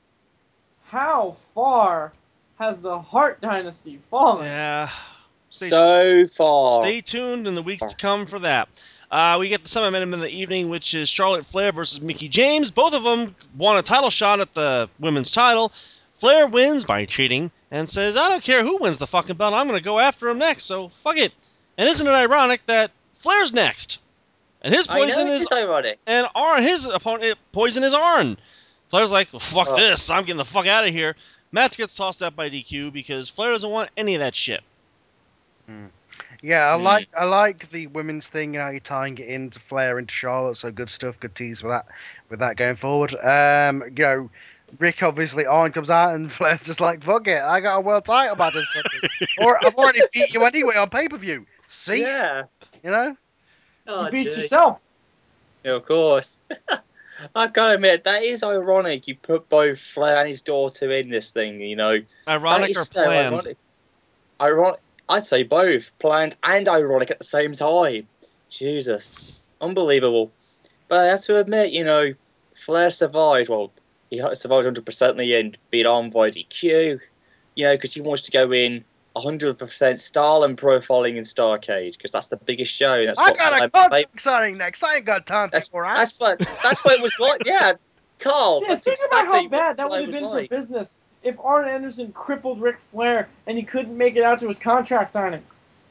How far has the Hart Dynasty fallen? yeah. Stay- So far. Stay tuned in the weeks to come for that. Uh, we get the semi-minute in the evening, which is Charlotte Flair versus Mickie James. Both of them won a title shot at the women's title. Flair wins by cheating and says, "I don't care who wins the fucking belt. I'm going to go after him next. So fuck it." And isn't it ironic that Flair's next, and his I know poison it's is ironic. and Arn his opponent poison is Arn. Flair's like, well, "Fuck Oh. this! I'm getting the fuck out of here." Match gets tossed out by DQ because Flair doesn't want any of that shit. Yeah, I Hmm. like I like the women's thing. You know, you're tying it into Flair into Charlotte, so good stuff, good tease with that, with that going forward. Um, you know, Rick obviously on comes out and Flair's just like, fuck it, I got a world title match, this fucking- or I've already beat you anyway on pay per view. See, Yeah. you know, Oh, you beat gee. yourself. Yeah, of course. I gotta admit, that is ironic. You put both Flair and his daughter in this thing, you know. Ironic or so planned? Ironic. Ironic. I'd say both. Planned and ironic at the same time. Jesus. Unbelievable. But I have to admit, you know, Flair survived. Well, he survived 100% in the end, beat on by DQ. You know, because he wants to go in 100% style and profiling in Starcade, because that's the biggest show. That's I what got a contract signing next. I ain't got time That's for that. That's what that's what it was like. Yeah, Carl. Yeah, that's think exactly about how bad that would have been like. for business if Arn Anderson crippled Ric Flair and he couldn't make it out to his contract signing.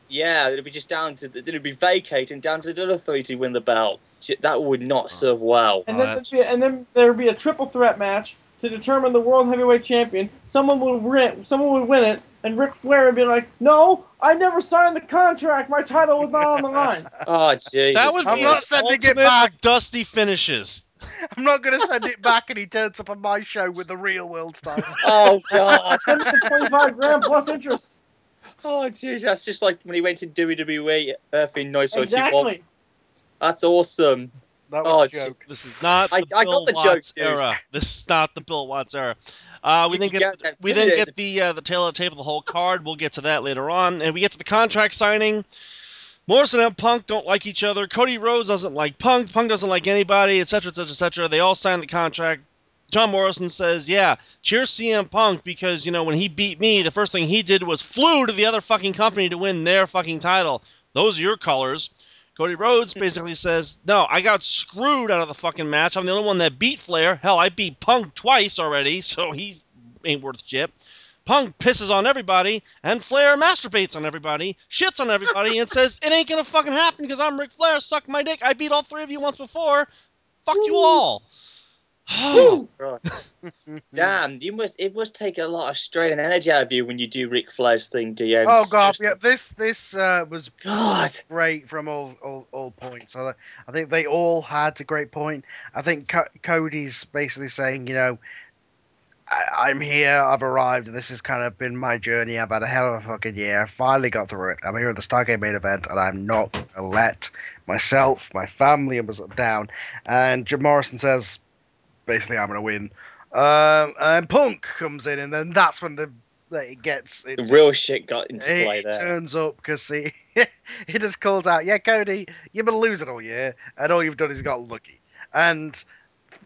Yeah, it'd be just down to it'd be vacating down to the other three to win the belt. That would not serve well. And then that's- there'd be, and then there would be a triple threat match to determine the world heavyweight champion. Someone would win, someone would win it, and Ric Flair would be like, "No, I never signed the contract. My title was not on the line." Oh Jesus! That would I'm be not sending it back. dusty finishes. I'm not gonna send it back, and he turns up on my show with the real world style. Oh God! Send it for twenty-five grand plus interest. Oh jeez, that's just like when he went to WWE Earth in Night Exactly. That's awesome. That was Oh, a joke. This is not the I- I got Bill the joke, Watts dude. era. This is not the Bill Watts era. Uh, we You then get get that we then limited. get the uh, the tale of the tape of the whole card. We'll get to that later on, and we get to the contract signing. Morrison and Punk don't like each other. Cody Rhodes doesn't like Punk. Punk doesn't like anybody, etc., etc., etc. They all sign the contract. John Morrison says, "Yeah, cheers CM Punk because you know when he beat me, the first thing he did was flew to the other fucking company to win their fucking title. Those are your colors." Cody Rhodes basically says, "No, I got screwed out of the fucking match. I'm the only one that beat Flair. Hell, I beat Punk twice already, so he ain't worth shit." Punk pisses on everybody, and Flair masturbates on everybody, shits on everybody, and says, It ain't gonna fucking happen because I'm Ric Flair, suck my dick. I beat all three of you once before. Fuck you all. Woo! Right. Damn, you must. It must take a lot of strain and energy out of you when you do Ric Flair's thing, DM. Oh god, yeah. This this uh, was God. great from all all, all points. I, I think they all had a great point. I think Co- Cody's basically saying, you know, I, I'm here, I've arrived, and this has kind of been my journey. I've had a hell of a fucking year. I finally got through it. I'm here at the Starcade main event, and I'm not gonna let myself, my family, and was down. And Jim Morrison says, basically, I'm gonna win. Um, and Punk comes in, and then that's when the like, it gets The real shit got into he play there. It turns up because he he just calls out, "Yeah, Cody, you've been losing all year, and all you've done is got lucky." And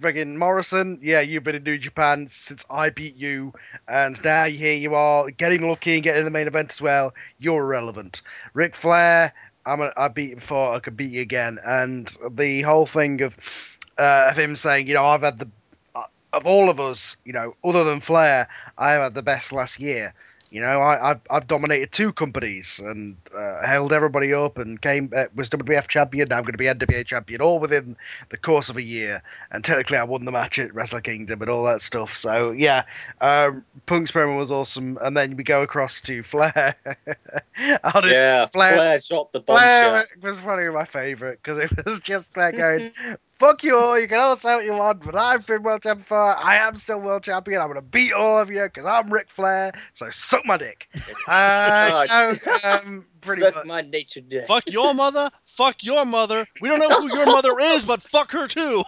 friggin' Morrison, yeah, you've been in New Japan since I beat you, and now here you are getting lucky and getting in the main event as well. You're irrelevant. Ric Flair, I'm a, I beat you before, I could beat you again, and the whole thing of uh, of him saying, you know, I've had the uh, of all of us, you know, other than Flair, I have had the best last year. You know, I, I've, I've dominated two companies and uh, held everybody up and came uh, was WWF champion. Now I'm going to be NWA champion, all within the course of a year. And technically, I won the match at Wrestle Kingdom and all that stuff. So yeah, um, Punk's promo was awesome. And then we go across to Flair. Honestly, yeah, Flair, Flair dropped the bombshell. Flair was probably my favourite because it was just Flair going, "Fuck you all, you can all say what you want, but I've been world champion before. I am still world champion. I'm gonna beat all of you because I'm Ric Flair. So suck my dick." Uh, Oh, so, um, pretty Suck much. my nature dick. fuck your mother. Fuck your mother. We don't know who your mother is, but fuck her too.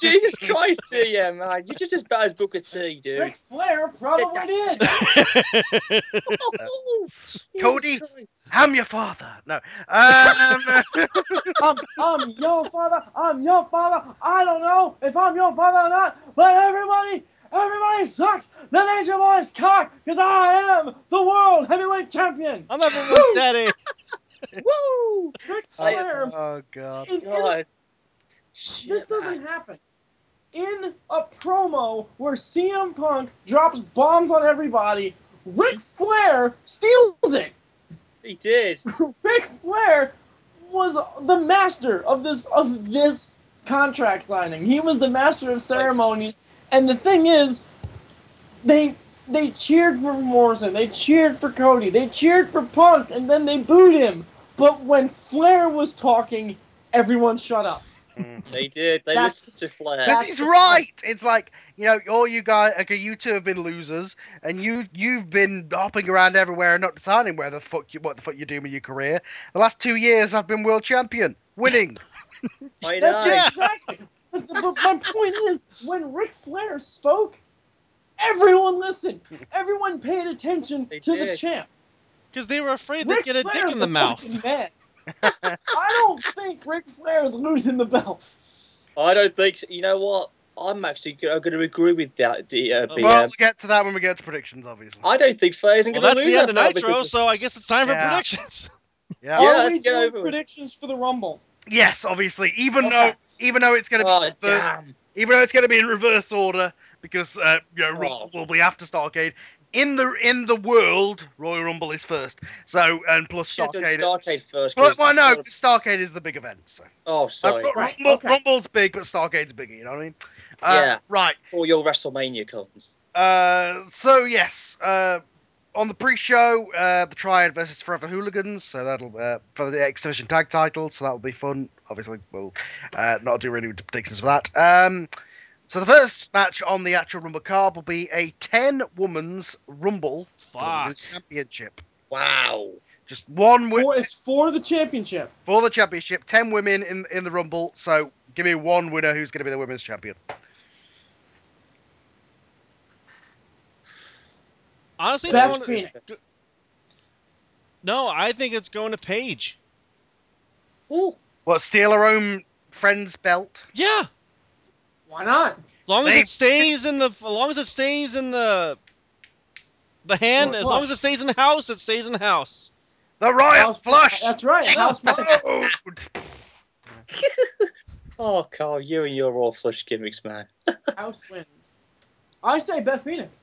Jesus Christ, yeah, man. You're just as bad as Booker T, dude. Ric Flair probably Yeah, did. Jesus Cody? Christ. I'm your father. No. Um, I'm, I'm your father. I'm your father. I don't know if I'm your father or not, but everybody, everybody sucks the Nature Boy's cock because I am the world heavyweight champion. I'm everyone's daddy. Woo! Ric I- Flair, oh god. in, in a this doesn't man. happen. In a promo where CM Punk drops bombs on everybody, Ric Flair steals it. He did. Ric Flair was the master of this of this contract signing. He was the master of ceremonies. And the thing is, they they cheered for Morrison, they cheered for Cody, they cheered for Punk, and then they booed him. But when Flair was talking, everyone shut up. Mm, they did. They That's- listened to Flair. Because That's he's right. It's like you know, all you guys, okay, you two have been losers, and you you've been hopping around everywhere and not deciding where the fuck you what the fuck you're doing with your career. The last two years, I've been world champion, winning. I know. That's Yeah. exactly. But, but my point is, when Ric Flair spoke, everyone listened. Everyone paid attention They to the champ. Because they were afraid they'd get a Flair's dick in the mouth. man. I don't think Ric Flair is losing the belt. I don't think so. You know what? I'm actually going to agree with that. The, uh, BM. well, we'll get to that when we get to predictions, obviously. I don't think Flair isn't Well, going to that's the end of belt Nitro, because- so I guess it's time for predictions. Yeah. Yeah, Are let's we get doing over predictions for the Rumble? Yes, obviously. Even Okay. though even though it's going to be Oh, reverse, even though it's going to be in reverse order because uh, you know, Rumble Oh. will be after Starcade. In the in the world, Royal Rumble is first. So and plus Should Starcade. Starcade first. Well, 'cause- well, no, Starcade is the big event. So Oh, sorry. Ru- Right, Rumble, okay. Rumble's big, but Starcade's bigger. You know what I mean? Uh, Yeah. Right. Before your WrestleMania comes. Uh, so yes, uh, on the pre-show, uh, the Triad versus Forever Hooligans. So that'll uh, for the X Division tag title, So that'll be fun. Obviously, we'll uh, not do any predictions for that. Um, so the first match on the actual Rumble card will be a ten-woman's Rumble for the Fuck. Championship. Wow. Just one wi- For, it's for the championship. for the championship. Ten women in in the Rumble. So Give me one winner who's going to be the women's champion. Honestly, it's going to, no, I think it's going to Paige. Ooh. What, steal her own friend's belt? Yeah, Why not? as long as it stays in the, as long as it stays in the, the hand. Well, As long as it stays in the house, it stays in the house. The Royal House- Flush! That's right. House Explode! Oh, Carl, you and your raw flush gimmicks, man. House wins. I say Beth Phoenix.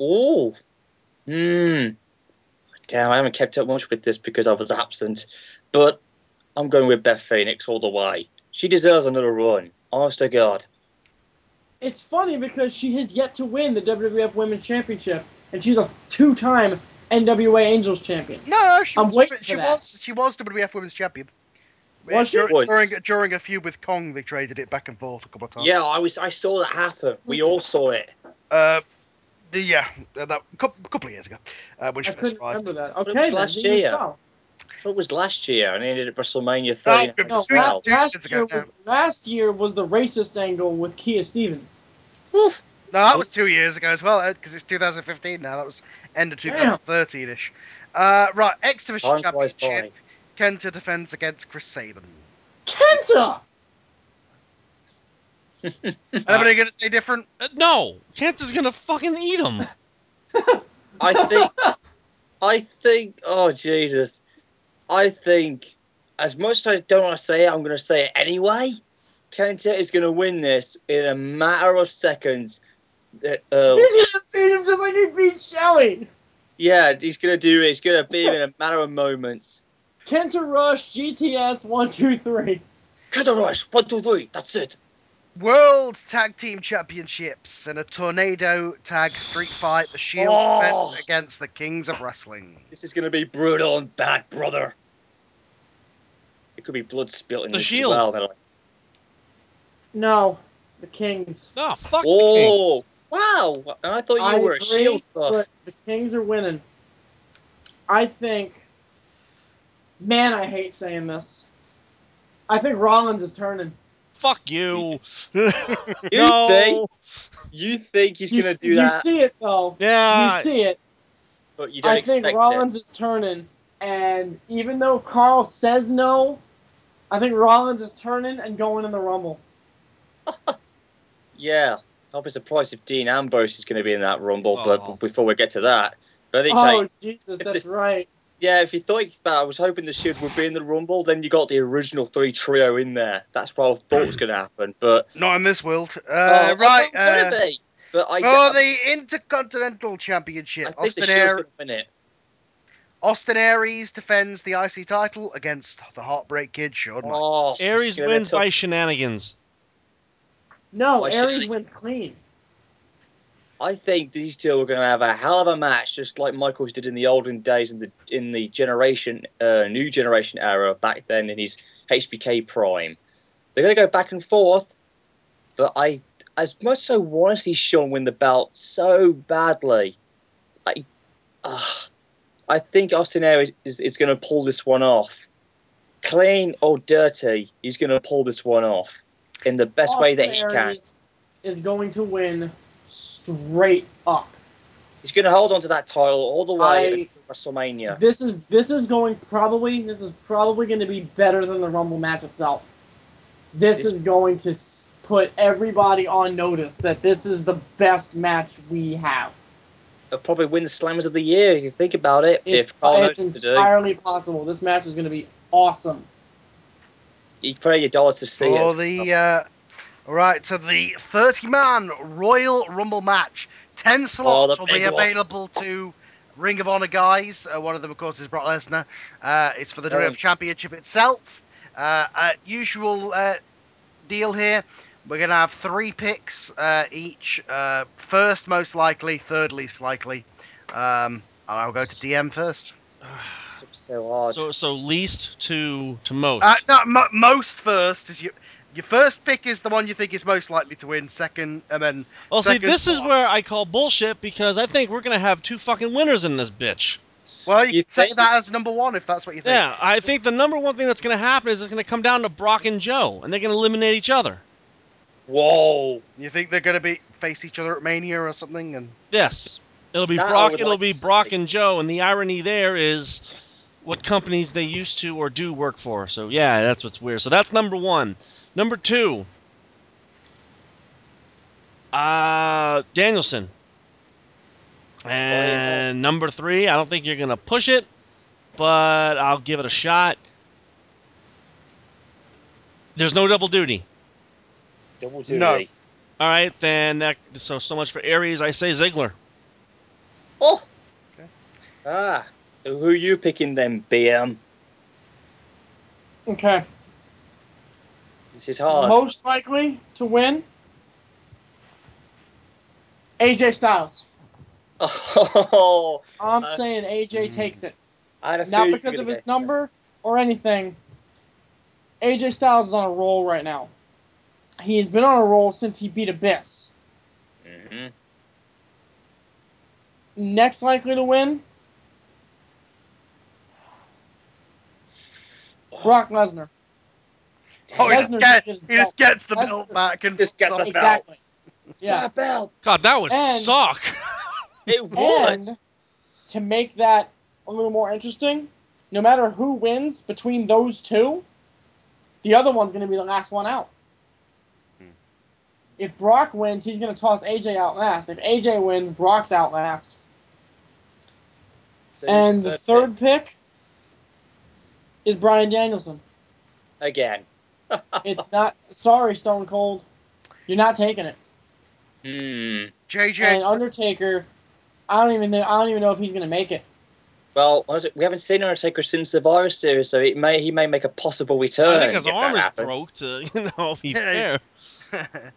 Ooh. Hmm. Damn, I haven't kept up much with this because I was absent. But I'm going with Beth Phoenix all the way. She deserves another run. Honest to God. It's funny because she has yet to win the WWF Women's Championship, and she's a two-time NWA Angels champion. No, she I'm was, waiting she for that. was she was WWF Women's Champion. Was she? Dur- Was. During, during a feud with Kong, they traded it back and forth a couple of times. Yeah, I was. I saw that happen. We all saw it. Uh, the, yeah, uh, that couple, couple of years ago uh, when she I first couldn't arrived. remember that. It Okay, was then, last then year. tell. It was last year, and it ended at WrestleMania Oh, 30. it No, was as well. two last, year was, last year was the racist angle with Kia Stevens. No, that was two years ago as well, because it's 2015 now. That was end of 2013 ish. Uh, right, X Division Time Championship. Kenta defends against Chris Sabin. Kenta! Anybody going to say different? Uh, no, Kenta's gonna fucking eat him. I think. I think. Oh Jesus! I think. As much as I don't want to say it, I'm going to say it anyway. Kenta is going to win this in a matter of seconds. Uh, uh, He's gonna beat him just like he beat Shelly! yeah, he's going to do it. He's going to beat him in a matter of moments. Kenta Rush, GTS, one, two, three. Kenta Rush, one, two, three. That's it. World Tag Team Championships and a Tornado Tag Street Fight. The Shield Oh. defends against the Kings of Wrestling. This is going to be brutal and bad, brother. It could be blood spilling The this Shield. as well. No, the Kings. No, fuck the oh, Kings. wow! And I thought you I were a Shield buff. but the Kings are winning. I think. Man, I hate saying this. I think Rollins is turning. Fuck you. You no. think? You think he's You, going s- to do that? you see it though. Yeah. you see it. but you don't I expect think Rollins is turning, and even though Carl says no, I think Rollins is turning and going in the Rumble. Yeah, I'll be surprised if Dean Ambrose is going to be in that Rumble. Oh. But before we get to that, but okay, Oh Jesus, if that's the- right. Yeah, if you thought that, I was hoping the Shield would be in the Rumble. Then you got the original three trio in there. That's what I thought was going to happen. But Not in this world. Uh, oh, right. I Uh, be. But I, for I, the Intercontinental Championship, I Austin, Aries, going to win it. Austin Aries defends the IC title against the Heartbreak Kid, Shawn Oh, Aries wins tough. by shenanigans. No, Why should Aries I- wins clean. I think these two are going to have a hell of a match, just like Michaels did in the olden days in the in the generation, uh, new generation era back then in his HBK prime. They're going to go back and forth, but I, as much as I want to see Sean win the belt so badly, I, uh, I think Austin Aries is, is going to pull this one off, clean or dirty. He's going to pull this one off in the best way that he Austin can. Aries is going to win straight up. He's going to hold on to that title all the way I- WrestleMania. This is this is going probably this is probably going to be better than the Rumble match itself. This, This- is going to put everybody on notice that this is the best match we have. He'll probably win the Slammers of the Year if you think about it. It's, if Carl it's knows to do, entirely possible. This match is going to be awesome. you pay your dollars to see For it. the uh, all right, so the 30-man Royal Rumble match, ten slots Oh, will be big one. available to Ring of Honor guys. Uh, one of them, of course, is Brock Lesnar. Uh, it's for the Oh. WWF Championship itself. Uh, uh, usual uh, deal here. We're gonna have three picks uh, each. Uh, first, most likely. Third, least likely. Um, and I'll go to DM first. It's gonna be so hard. So so least to to most. Uh, no, mo- most first is your your first pick is the one you think is most likely to win. Second, and then well, see, second this is where I call bullshit because I think we're gonna have two fucking winners in this bitch. Well, you, You can say think- that as number one if that's what you think. Yeah, I think the number one thing that's going to happen is it's going to come down to Brock and Joe, and they're going to eliminate each other. Whoa. You think they're going to be face each other at Mania or something? And Yes, it'll be That Brock. It'll like be Brock and Joe, and the irony there is what companies they used to or do work for. So yeah, that's what's weird. So that's number one. Number two, uh, Danielson. And number three, I don't think you're gonna push it, but I'll give it a shot. There's no double duty. Double duty. No. All right, then that so so much for Aries. I say Ziggler. Oh. Okay. Ah. So who are you picking then, BM? Okay. This is hard. Most likely to win. AJ Styles. Oh. I'm Uh, saying AJ mm. takes it. I had a Not feeling you were because of his get- number or anything. AJ Styles is on a roll right now. He's been on a roll since he beat Abyss. Mhm. Next likely to win, Brock Lesnar. Oh, he just, Lesnar's get, he just gets the belt back and Just gets the belt. Exactly. It's Yeah. my belt. God, that would And- suck. It would. And to make that a little more interesting, no matter who wins between those two, the other one's going to be the last one out. Hmm. If Brock wins, he's going to toss AJ out last. If AJ wins, Brock's out last. So and the third pick is Bryan Danielson. again. It's not. Sorry, Stone Cold. You're not taking it. Hmm. JJ, And Undertaker, I don't even know. I don't even know if he's gonna make it. Well, we haven't seen Undertaker since the Survivor Series, so it may he may make a possible return. I think his if arm that is happens. broke. To you know, be Yeah, fair.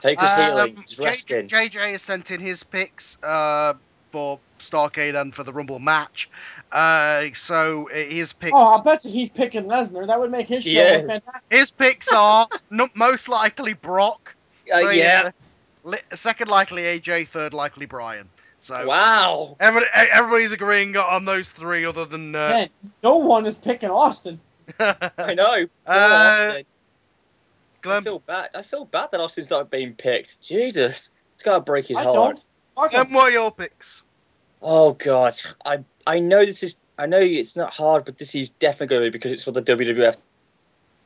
Taker's Um, healing. He's J- resting. JJ has sent in his picks uh, for Starcade and for the Rumble match. Uh, so uh, his picks, Oh, I bet you he's picking Lesnar. That would make his show Yes. fantastic. his picks are no, most likely Brock. Uh, So, yeah. li- second likely AJ, third likely Bryan. So Wow. everybody, everybody's agreeing on those three, other than uh, Man, no one is picking Austin. I know. Poor Uh, Austin. I feel bad. I feel bad that Austin's not being picked. Jesus, it's gotta break his I heart. don't. Fuck Glenn, him. what are your picks? Oh God, I I know this is I know it's not hard, but this is definitely going to be because it's for the WWF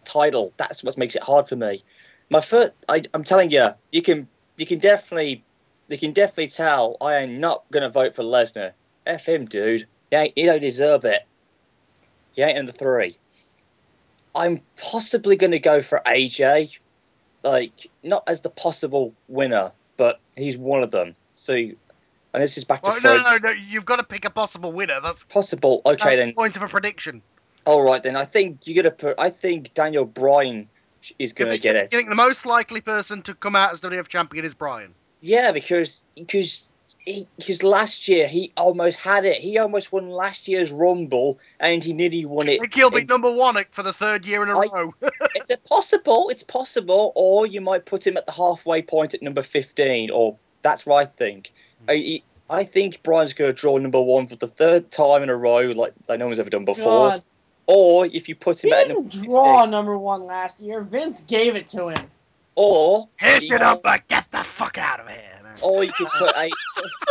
title. That's what makes it hard for me. My foot, I, I'm telling you, you can you can definitely you can definitely tell I am not going to vote for Lesnar. F him, dude. He, ain't, he don't deserve it. He ain't in the three. I'm possibly going to go for AJ, like not as the possible winner, but he's one of them. So, and this is back to Well, no, no, no, you've got to pick a possible winner. That's, possible. that's Okay, the then. point of a prediction. All right, then. I think you're gonna put. I think Daniel Bryan is gonna think, get you it. You think the most likely person to come out as WWF champion is Bryan? Yeah, because because he, because last year he almost had it. He almost won last year's Rumble, and he nearly won I it. think he'll be number one for the third year in a I- row. it's a possible. It's possible, or you might put him at the halfway point at number fifteen, or that's what I think. Hmm. I, I think Bryan's going to draw number one for the third time in a row, like, like no one's ever done before. God, Or if you put he him at didn't number draw 15, number one last year. Vince gave it to him. or Here's your he- number. Get the fuck out of here. Or you could put eight.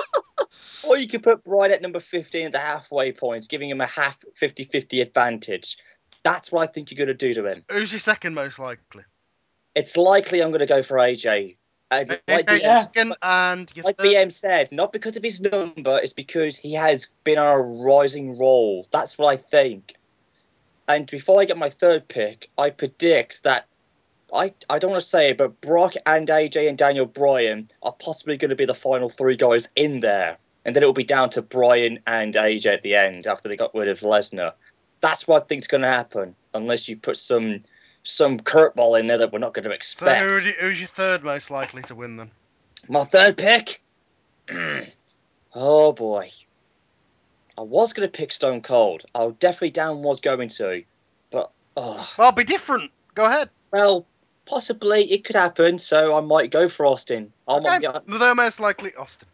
or you could put Bryan at number 15 at the halfway point, giving him a half 50 50 advantage. That's what I think you're going to do to him. Who's your second most likely? It's likely I'm going to go for AJ. Like, DM, and like? BM said, not because of his number, it's because he has been on a rising roll. That's what I think. And before I get my third pick, I predict that I, I don't want to say it, but Brock and AJ and Daniel Bryan are possibly going to be the final three guys in there. And then it will be down to Bryan and AJ at the end after they got rid of Lesnar. That's what I think's going to happen, unless you put some some curveball in there that we're not going to So expect. who, do- who's your third most likely to win then? My third pick. oh boy. I was going to pick Stone Cold. I definitely down was going to, but oh, Well, be different. Go ahead. well, possibly it could happen. So I might go for Austin. I'm, Okay, yeah, though most likely Austin.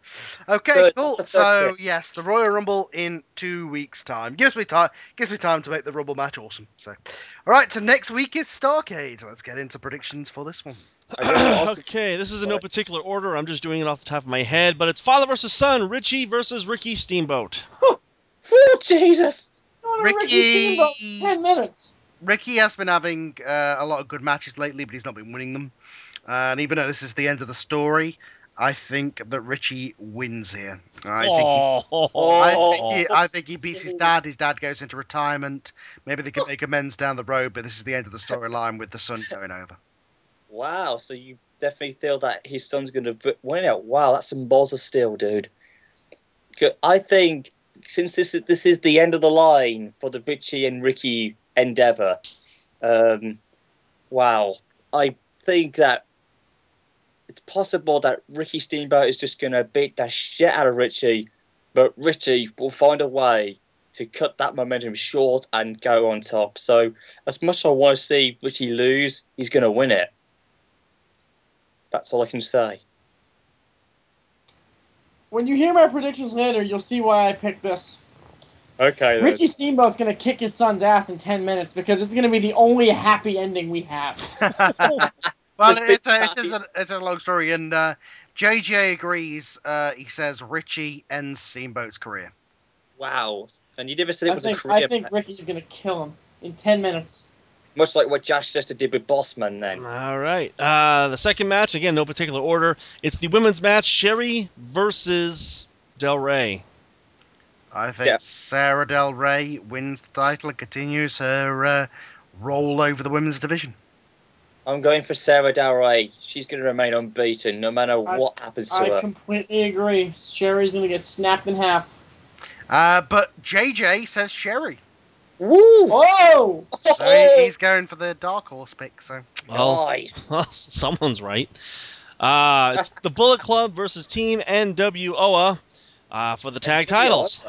Okay, Third- cool. that's the third So pick. yes, the Royal Rumble in two weeks' time gives me time. Gives me time to make the Rumble match awesome. So, all right. So next week is Starcade. Let's get into predictions for this one. I go for Austin. okay, this is in no particular order. I'm just doing it off the top of my head, but it's father versus son, Richie versus Ricky Steamboat. Oh Jesus! No, no, Ricky- Ricky Steamboat, ten minutes. Ricky has been having uh, a lot of good matches lately, but he's not been winning them. Uh, and even though this is the end of the story, I think that Richie wins here. I think. He, I think, he, I think he beats his dad. His dad goes into retirement. Maybe they can make amends down the road, but this is the end of the storyline with the son going over. Wow. So you definitely feel that his son's going to win it? Wow, that's some balls of steel, dude. I think since this is this is the end of the line for the Richie and Ricky endeavor. Um, wow. I think that it's possible that Ricky Steamboat is just going to beat the shit out of Richie, but Richie will find a way to cut that momentum short and go on top. So, as much as I want to see Richie lose, he's going to win it. That's all I can say. When you hear my predictions later, you'll see why I picked this. Okay, then. Ricky Steamboat's gonna kick his son's ass in ten minutes because it's gonna be the only happy ending we have. well, Just it's a, it is a, it's a long story, and uh, JJ agrees. Uh, he says Richie ends Steamboat's career. Wow. And you never said it I was think a career I think match. Ricky's gonna kill him in ten minutes. Much like what Josh Chester did with Bossman then. All right. Uh, the second match, again, no particular order. It's the women's match: Sherry versus Del Rey. I think Yeah. Sarah Del Rey wins the title and continues her uh, roll over the women's division. I'm going for Sarah Del Rey. She's going to remain unbeaten no matter I- what happens to I her. I completely agree. Sherry's gonna get snapped in half. Uh, but JJ says Sherry, Woo! Oh! so he's going for the dark horse pick. So Well, nice. someone's right. Uh, it's the Bullet Club versus Team NWOA uh, for the tag titles.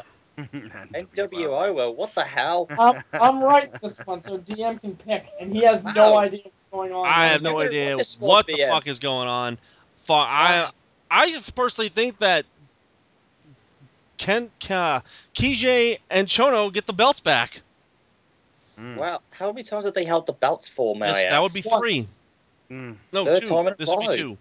NWO, well, what the hell? I'm, I'm right this one, so DM can pick, and he has no Wow. idea what's going on. I have no Never idea won this what the BM. fuck is going on. Fu- I Wow. I personally think that Ken uh, Keiji and Chono get the belts back. Mm, Wow, how many times have they held the belts for, may This- I that would ask? be One. three. mm. No, Third two. time in a This would be row. two.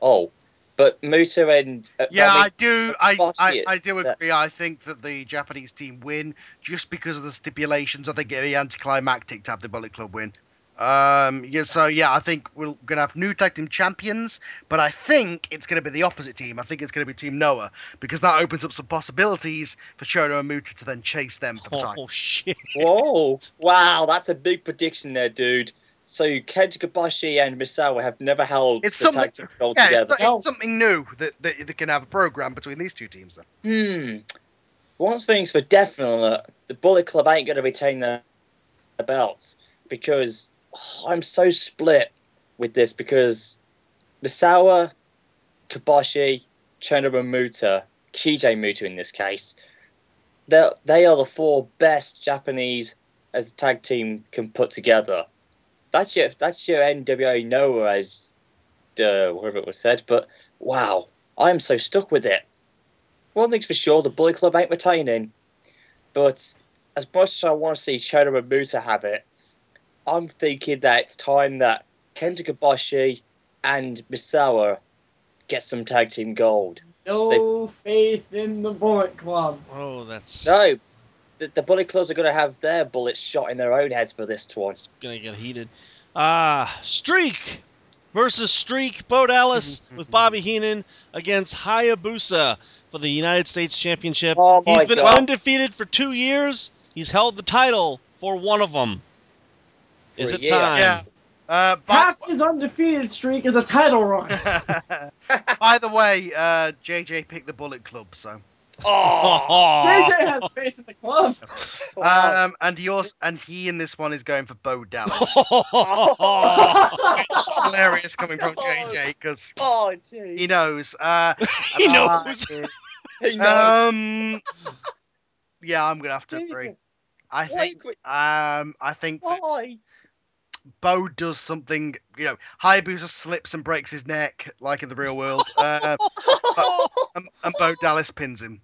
Oh, but Muta and... Uh, Yeah, I I do. I, I, I do agree. I think that the Japanese team win just because of the stipulations. I think it'd be anticlimactic to have the Bullet Club win. Um, yeah, so yeah, I think we're gonna have new tag team champions, but I think it's gonna be the opposite team. I think it's gonna be Team Noah because that opens up some possibilities for Chono and Muta to then chase them for the title. Oh shit! Whoa! Wow, that's a big prediction there, dude. So Kenta Kobashi and Misawa have never held It's the tag team Yeah, together. it's, it's something new that, that they can have a program between these two teams. Then. Hmm. One thing's for definite, the Bullet Club ain't going to retain their, their belts because oh, I'm so split with this because Misawa, Kobashi, Chono and Muta, Keiji Muta in this case, they they are the four best Japanese as a tag team can put together. That's your that's your NWA Noah as uh, whatever it was said, but wow, I'm so stuck with it. One thing's for sure, the Bullet Club ain't retaining. But as much as I want to see Chono and Muta have it, I'm thinking that it's time that Kenta Kobashi and Misawa get some tag team gold. No faith in the Bullet Club. Oh, that's No, the, the Bullet Clubs are going to have their bullets shot in their own heads for this one. gonna get heated. Ah, Streak versus Streak. Bo Dallas with Bobby Heenan against Hayabusa for the United States Championship. Oh He's been God. undefeated for two years. He's held the title for one of them. For Is it year. time? Yeah. Uh, by, Half his undefeated streak is a title run. by the way, uh, JJ picked the Bullet Club, so Oh, JJ has faith in the club. wow. um, and yours, and he in this one is going for Bo Dallas. Which is hilarious coming from JJ because oh, jeez. he knows. Uh, he and I- knows. He knows. Um, yeah, I'm gonna have to agree. I Why think. Um, I think. That, Why? Bo does something, you know, Hayabusa slips and breaks his neck like in the real world, uh, and, and Bo Dallas pins him.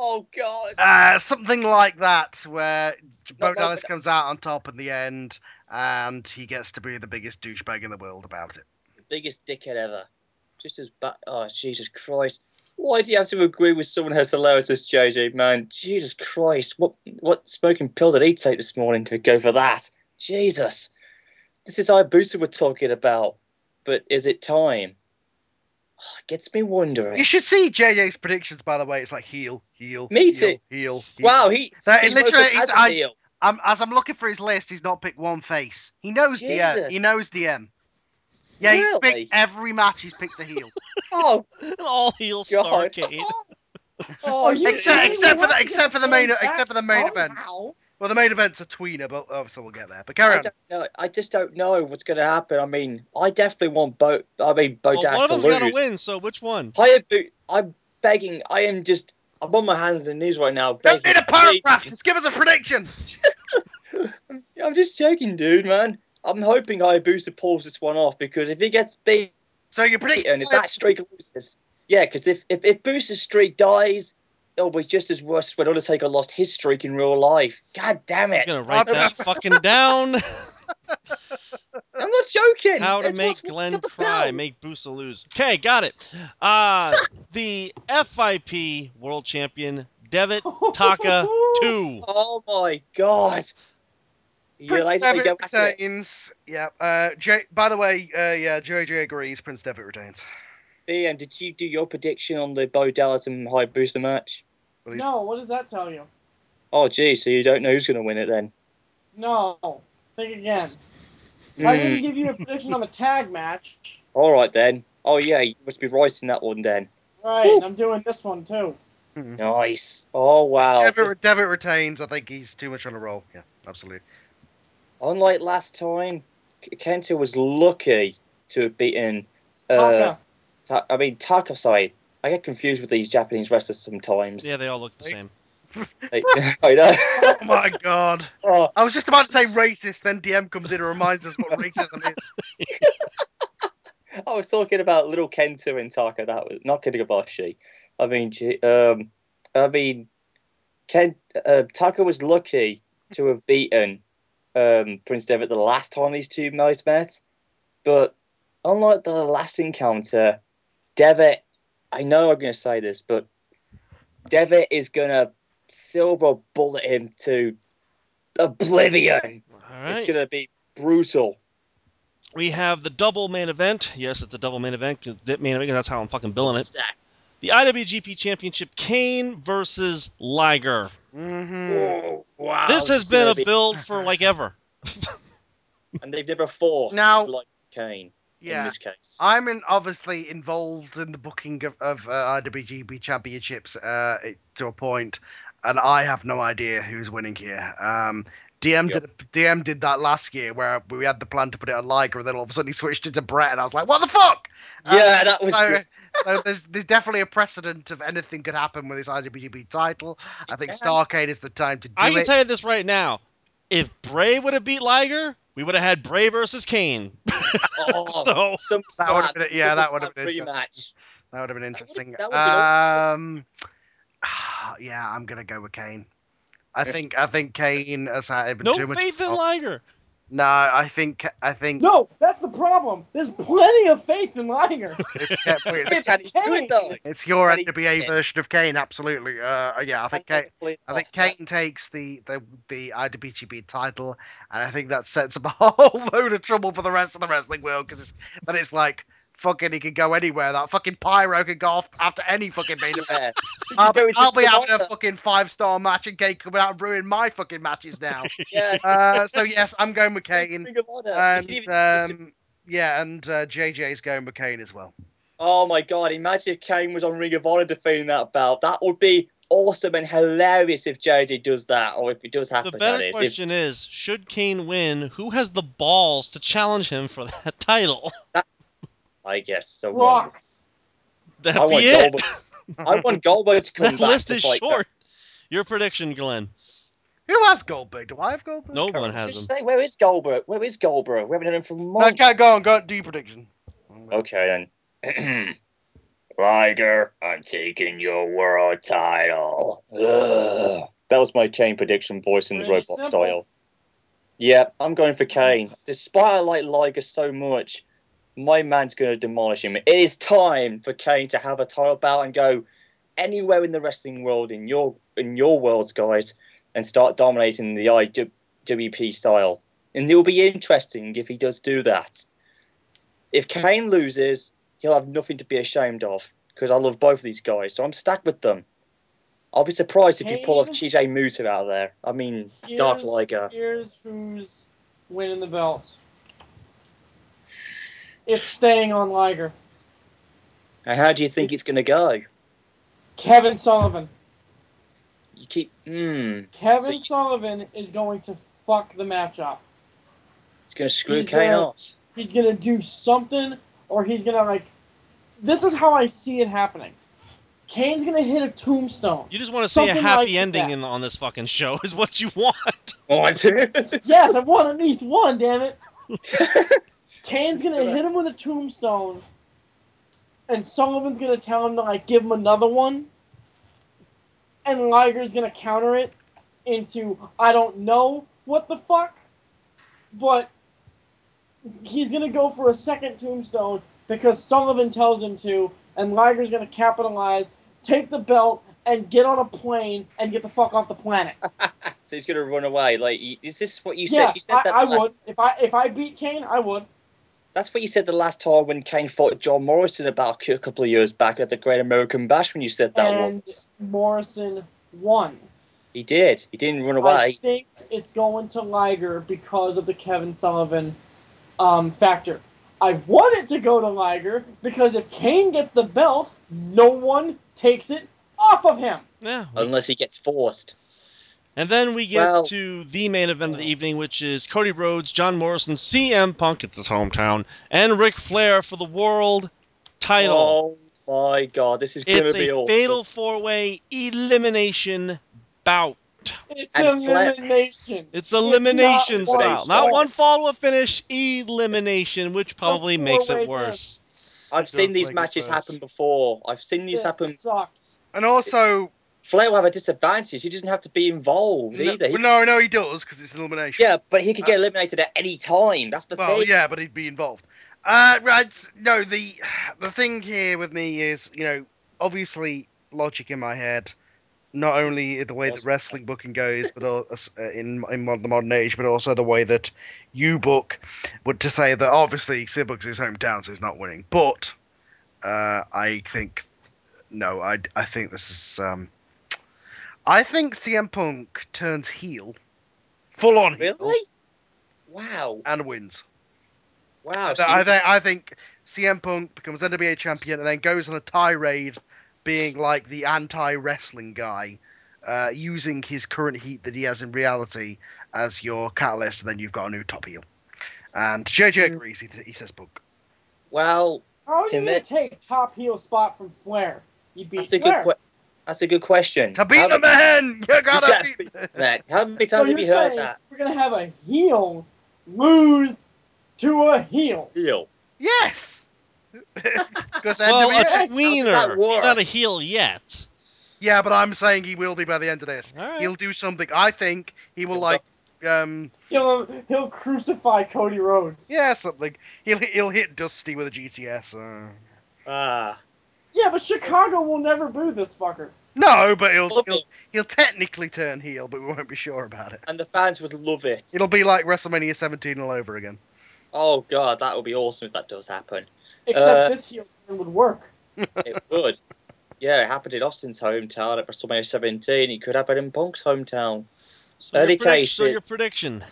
Oh God. Uh, something like that, where Bo Dallas comes out on top in the end, and he gets to be the biggest douchebag in the world about it. biggest dickhead ever. Just as bad. Oh, Jesus Christ. Why do you have to agree with someone as hilarious as JJ, man? Jesus Christ. What what smoking pill did he take this morning to go for that? Jesus. This is Hayabusa we're talking about. But is it time? Oh, it gets me wondering. You should see JJ's predictions, by the way. It's like heel, heel, Me heel, too. heel. heel. Wow, he. That- he's literally, woken it's- as a I- heel. Um, as I'm looking for his list, he's not picked one face. He knows DM. He Jesus. knows DM. Yeah, he's picked every match. He's picked a heel. Oh, An all heel God. Starcade. oh, Are you Except- kidding except for the- except for the main- back except for the main event. Somehow. well, the main event's a tweener, but obviously we'll get there. But carry I on. don't know. I just don't know what's going to happen. I mean, I definitely want Bo. I mean, Bo Well, Dash one of to them's lose. got to win, so which one? Hayabu- I'm begging. I am just. I'm on my hands and knees right now. Don't need a paragraph. Just give us a prediction. I'm just joking, dude, man. I'm hoping Hayabusa pulls this one off because if he gets beat So you predict and if that streak loses, yeah, because if, if if Booster's streak dies, it'll be just as worse when Undertaker lost his streak in real life. God damn it! I'm it! gonna write that fucking down. I'm not joking. How to It's make what's- what's Glenn cry, belt. make Boosa lose. Okay, got it. Uh, the FIP World Champion Devitt Taka two. Oh my god! Yeah, Prince Devitt gentlemen, that's it. retains. Yeah. Uh, J- by the way, uh, yeah, JJ agrees. Prince Devitt retains. Ian, did you do your prediction on the Bo Dallas and High Hayabusa match? Well, No, what does that tell you? Oh, gee, so you don't know who's going to win it then? No. Think again. I didn't give you a prediction on the tag match. All right then. Oh yeah, you must be right in that one then. Right, and I'm doing this one too. Nice. Oh wow. Devitt, Devitt retains. I think he's too much on a roll. Yeah, absolutely. Unlike last time, K- Kenta was lucky to have beaten. Uh, Taka. Ta- I mean Taka. Sorry, I get confused with these Japanese wrestlers sometimes. Yeah, they all look the same. Like, I know. Oh my god. oh, I was just about to say racist, then DM comes in and reminds us what racism is. I was talking about little Kenta and Taka. That was not Kitabashi. I mean, um, I mean, Ken uh, Taka was lucky to have beaten um, Prince Devitt the last time these two guys met, but unlike the last encounter, Devitt. I know I'm going to say this, but Devitt is going to silver bullet him to oblivion. All It's going to be brutal. We have the double main event. Yes, it's a double main event. 'cause that main event. That's how I'm fucking billing it. The IWGP Championship: Kane versus Liger. Mm-hmm. Oh, wow. this has been a build for like ever. and they've never forced Now- like Kane in Yeah. this case. I'm in, obviously involved in the booking of, of uh, IWGP championships uh, it- to a point, and I have no idea who's winning here. Um, DM Yep. did DM did that last year where we had the plan to put it on Liger, and then all of a sudden he switched it to Brett, and I was like, "What the fuck?" Yeah, Um, that was so, so there's there's definitely a precedent of anything could happen with this IWGP title. I think can. Starcade is the time to do it. I can it. tell you this right now: if Bray would have beat Liger, we would have had Bray versus Kane. Oh, so some That would've been- yeah, that would've been interesting. rematch. That would have been interesting. that would've been um, yeah, I'm gonna go with Kane. I think I think Kane has had no too much. faith in Liger. No, I think I think No, that's the problem. There's plenty of faith in Liger. it's, Ka- wait, Can it it's your Can NWA version of Kane. Absolutely. Uh, yeah, I think Kane. he pull it I think Kane takes the, the, the IWGP title, and I think that sets him a whole load of trouble for the rest of the wrestling world because then it's like fucking he can go anywhere. That fucking pyro can go off after any fucking main event. Yeah. I'll, be- into I'll be having a fucking five star match, and Kane coming out and ruin my fucking matches now. Yes. uh, so yes, I'm going with It's Kane, Ring of Honor. And um, yeah, and uh, JJ's going with Kane as well. Oh my god! Imagine if Kane was on Ring of Honor defending that belt. That would be awesome and hilarious if JJ does that, or if it does happen. The that better is. If- question is: Should Kane win? Who has the balls to challenge him for that title? I guess so. Rock. That I be want it. Goldberg. I want Goldberg to come That back list is fight short. Your prediction, Glenn. Who has Goldberg? Do I have Goldberg? No Can't one remember. has Just him. say, where is Goldberg? Where is Goldberg? We haven't heard him for No, months. can't go on. Go on, do your prediction. Okay then. Liger, I'm taking your world title. Ugh. That was my Kane prediction voice in the Pretty robot simple. style. Yep, I'm going for Kane. Despite I like Liger so much, my man's going to demolish him. It is time for Kane to have a title bout and go anywhere in the wrestling world in your in your worlds, guys, and start dominating the IWP style. And it'll be interesting if he does do that. If Kane loses, he'll have nothing to be ashamed of because I love both of these guys, so I'm stacked with them. I'll be surprised if you pull off Kane- Keiji Muta out of there. I mean, Dark Liger. Here's who's winning the belt. It's staying on Liger. And how do you think it's, It's- going to go? Kevin Sullivan. You keep, hmm, Kevin So- Sullivan is going to fuck the match up. it's going to screw He's Kane gonna- off. He's gonna do something, or he's gonna like. This is how I see it happening. Kane's gonna hit a tombstone. You just want to see a happy like ending that. in, on this fucking show, is what you want. Oh, I do. Yes, I want at least one. Damn it. Kane's gonna hit him with a tombstone, and Sullivan's gonna tell him to like give him another one, and Liger's gonna counter it into I don't know what the fuck, but he's gonna go for a second tombstone because Sullivan tells him to, and Liger's gonna capitalize, take the belt, and get on a plane and get the fuck off the planet. so he's going to run away. Like, is this what you said? yeah, You said I, that I the last- would if I if I beat Kane, I would. That's what you said the last time when Kane fought John Morrison about a couple of years back at the Great American Bash. When you said that and once, Morrison won. he did. He didn't run away. I think it's going to Liger because of the Kevin Sullivan um, factor. I want it to go to Liger because if Kane gets the belt, no one takes it off of him. Yeah. Unless he gets forced. And then we get Well- to the main event of the evening, which is Cody Rhodes, John Morrison, CM Punk, it's his hometown, and Ric Flair for the world title. Oh my god, this is going to be a awesome. fatal four way elimination bout. It's And Flair- elimination. It's elimination not one style. Not fall. one follow up finish, elimination, which probably makes it worse. I've It seen these matches happen before. I've seen these This happen. sucks. And also, Flair will have a disadvantage. He doesn't have to be involved no, either. He- no, no, he does because it's an elimination. Yeah, but he could get eliminated at any time. That's the Well, thing. yeah, but he'd be involved. Uh, right. No, the the thing here with me is, you know, obviously logic in my head. Not only the way that wrestling booking goes, but also in in mod- the modern age, but also the way that you book would to say that obviously Sibbook's his hometown, so he's not winning. But uh, I think no, I I think this is um, I think CM Punk turns heel, full on heel, Really? Wow. and wins. Wow. I, so I you- think I think CM Punk becomes NWA champion and then goes on a tirade, being like the anti-wrestling guy, uh, using his current heat that he has in reality as your catalyst, and then you've got a new top heel. And JJ Mm. agrees. He, he says Punk. Well, How are To you gonna take top heel spot from Flair? You beat that's a Flair. good. Que- that's a good question. To beat How- the man, you gotta gotta beat. Matt, how many times you're have you heard that? we're going to have a heel lose to a heel? Heel. yes. Because Well, NWA. a does that tweener. He's not a heel yet. Yeah, but I'm saying he will be by the end of this. All right. He'll do something. I think he will He'll like. Um, He'll he'll crucify Cody Rhodes. yeah, something. He'll he'll hit Dusty with a GTS. Uh... Ah. Yeah, but Chicago will never boo this fucker. No, but he'll, Love he'll it. he'll technically turn heel, but we won't be sure about it. And the fans would love it. It'll be like WrestleMania 17 all over again. Oh god, that would be awesome if that does happen. Except Uh, this heel turn would work. It would. Yeah, it happened in Austin's hometown at WrestleMania 17. It could happen in Punk's hometown. So your, predict- Case so did. your prediction.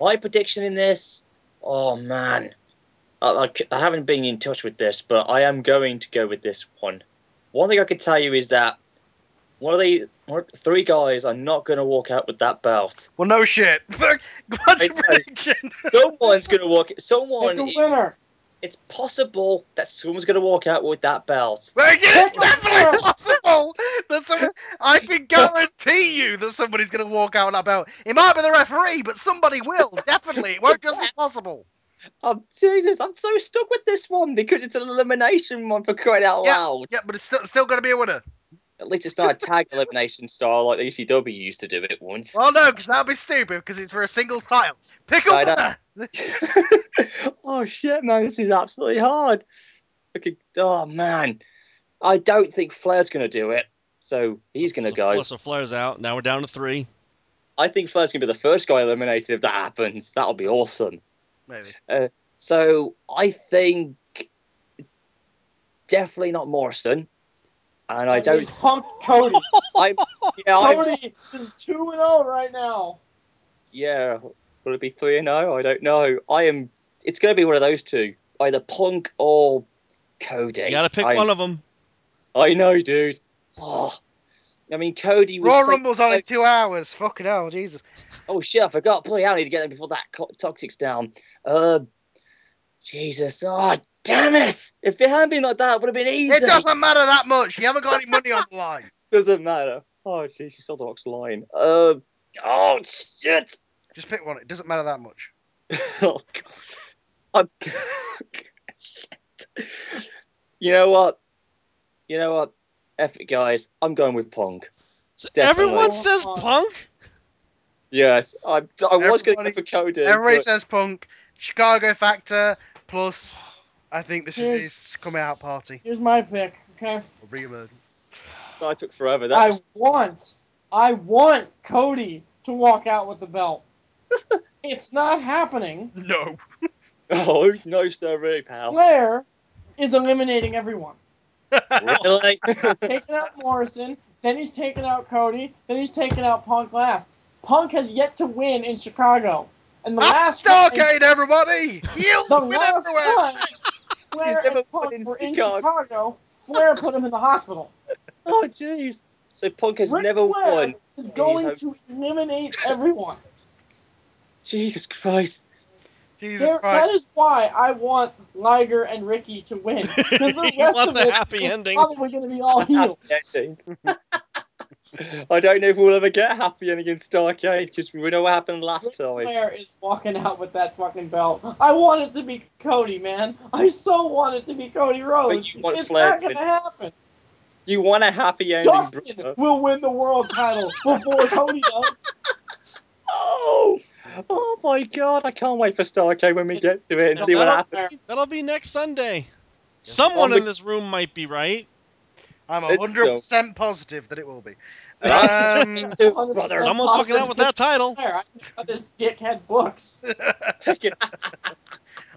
My prediction in this, oh man, I, I, I haven't been in touch with this, but I am going to go with this one. One thing I could tell you is that one of the one, three guys are not going to walk out with that belt. Well, no shit. What's your prediction? Someone's going to walk. Someone. Pick a winner. it's possible that someone's going to walk out with that belt. Well, yeah, it's definitely possible that someone. I can guarantee you that somebody's going to walk out on that belt. It might be the referee, but somebody will. Definitely, it won't just be possible. Oh Jesus! I'm so stuck with this one because it's an elimination one for crying out Yeah. loud. Yeah, but it's still still going to be a winner. At least it's not a tag elimination style like the ECW used to do it once. Well, no, because that'd be stupid. Because it's for a single title. Pick I up know. oh shit, man! This is absolutely hard. Okay. Oh man, I don't think Flair's going to do it, so he's going to So go. Fla- So Flair's out. Now we're down to three. I think Flair's going to be the first guy eliminated if that happens. That'll be awesome. Maybe. Uh, so I think definitely not Morrison, and I That don't. means Punk Cody. I yeah, I Cody is two and zero right now. yeah. Will it be three and zero? I don't know. I am. It's going to be one of those two, either Punk or Cody. You got to pick I, one of them. I know, dude. Oh, I mean, Cody was. Raw so- Rumble's only two hours. Fucking hell, Jesus. Oh shit! I forgot. Bloody hell! I need to get them before that toxic's down. Uh, Jesus! Oh, damn it! If it hadn't been like that, it would have been easy. It doesn't matter that much. You haven't got any money on the line. Doesn't matter. Oh, jeez, you saw the box line. Uh, oh shit! Just pick one. It doesn't matter that much. Oh, God. Shit. You know what? You know what? F it, guys. I'm going with Punk. So everyone says Uh, Punk. Yes, I, I was going to Everybody- go for Cody. Everybody but- says Punk. Chicago Factor plus. I think this is his coming out party. Here's my pick. Okay. Or re-emergence. I took forever. That I was... want, I want Cody to walk out with the belt. it's not happening. No. Oh no, sorry, pal. Flair is eliminating everyone. really? He's taking out Morrison, then he's taking out Cody, then he's taking out Punk last. Punk has yet to win in Chicago, and the That's last time, Starcade, everybody! Heels the win last everywhere! time Flair never and won Punk in were in Chicago. Chicago, Flair put him in the hospital. oh jeez. So Punk has Ric never Flair won. is going He's to eliminate everyone. Jesus Christ. Jesus There, Christ. is why I want Liger and Ricky to win. Because the rest of a it happy is ending. probably going to be all heel. Happy ending. I don't know if we'll ever get a happy ending in Starcade because we know what happened last Ric time. Flair is walking out with that fucking belt. I want it to be Cody, man. I so want it to be Cody Rhodes. you want It's Flair not going to happen. You want a happy ending, Dustin brother. will win the world title before Cody does. Oh, oh my god! I can't wait for Starcade when we get to it and And see what happens. be- that'll be next Sunday. Someone On in this room might be right. I'm It's um, 100% positive that it will be. Um, So, brother, Someone's walking out with that title. Flair, I got this dickhead books.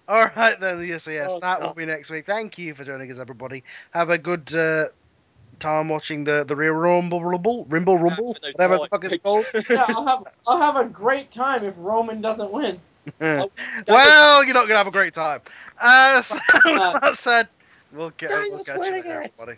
All right, then. Yes, yes. Oh, that will be next week. Thank you for joining us, everybody. Have a good uh, time watching the the real Rumble, Rumble, Rimble, Rumble, No whatever the fuck it's called. Yeah, I'll have I'll have a great time if Roman doesn't win. well, you're not gonna have a great time. Uh, so, Uh, that said, we'll get we'll Daniel's catch you winning later, it. everybody.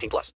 18 plus.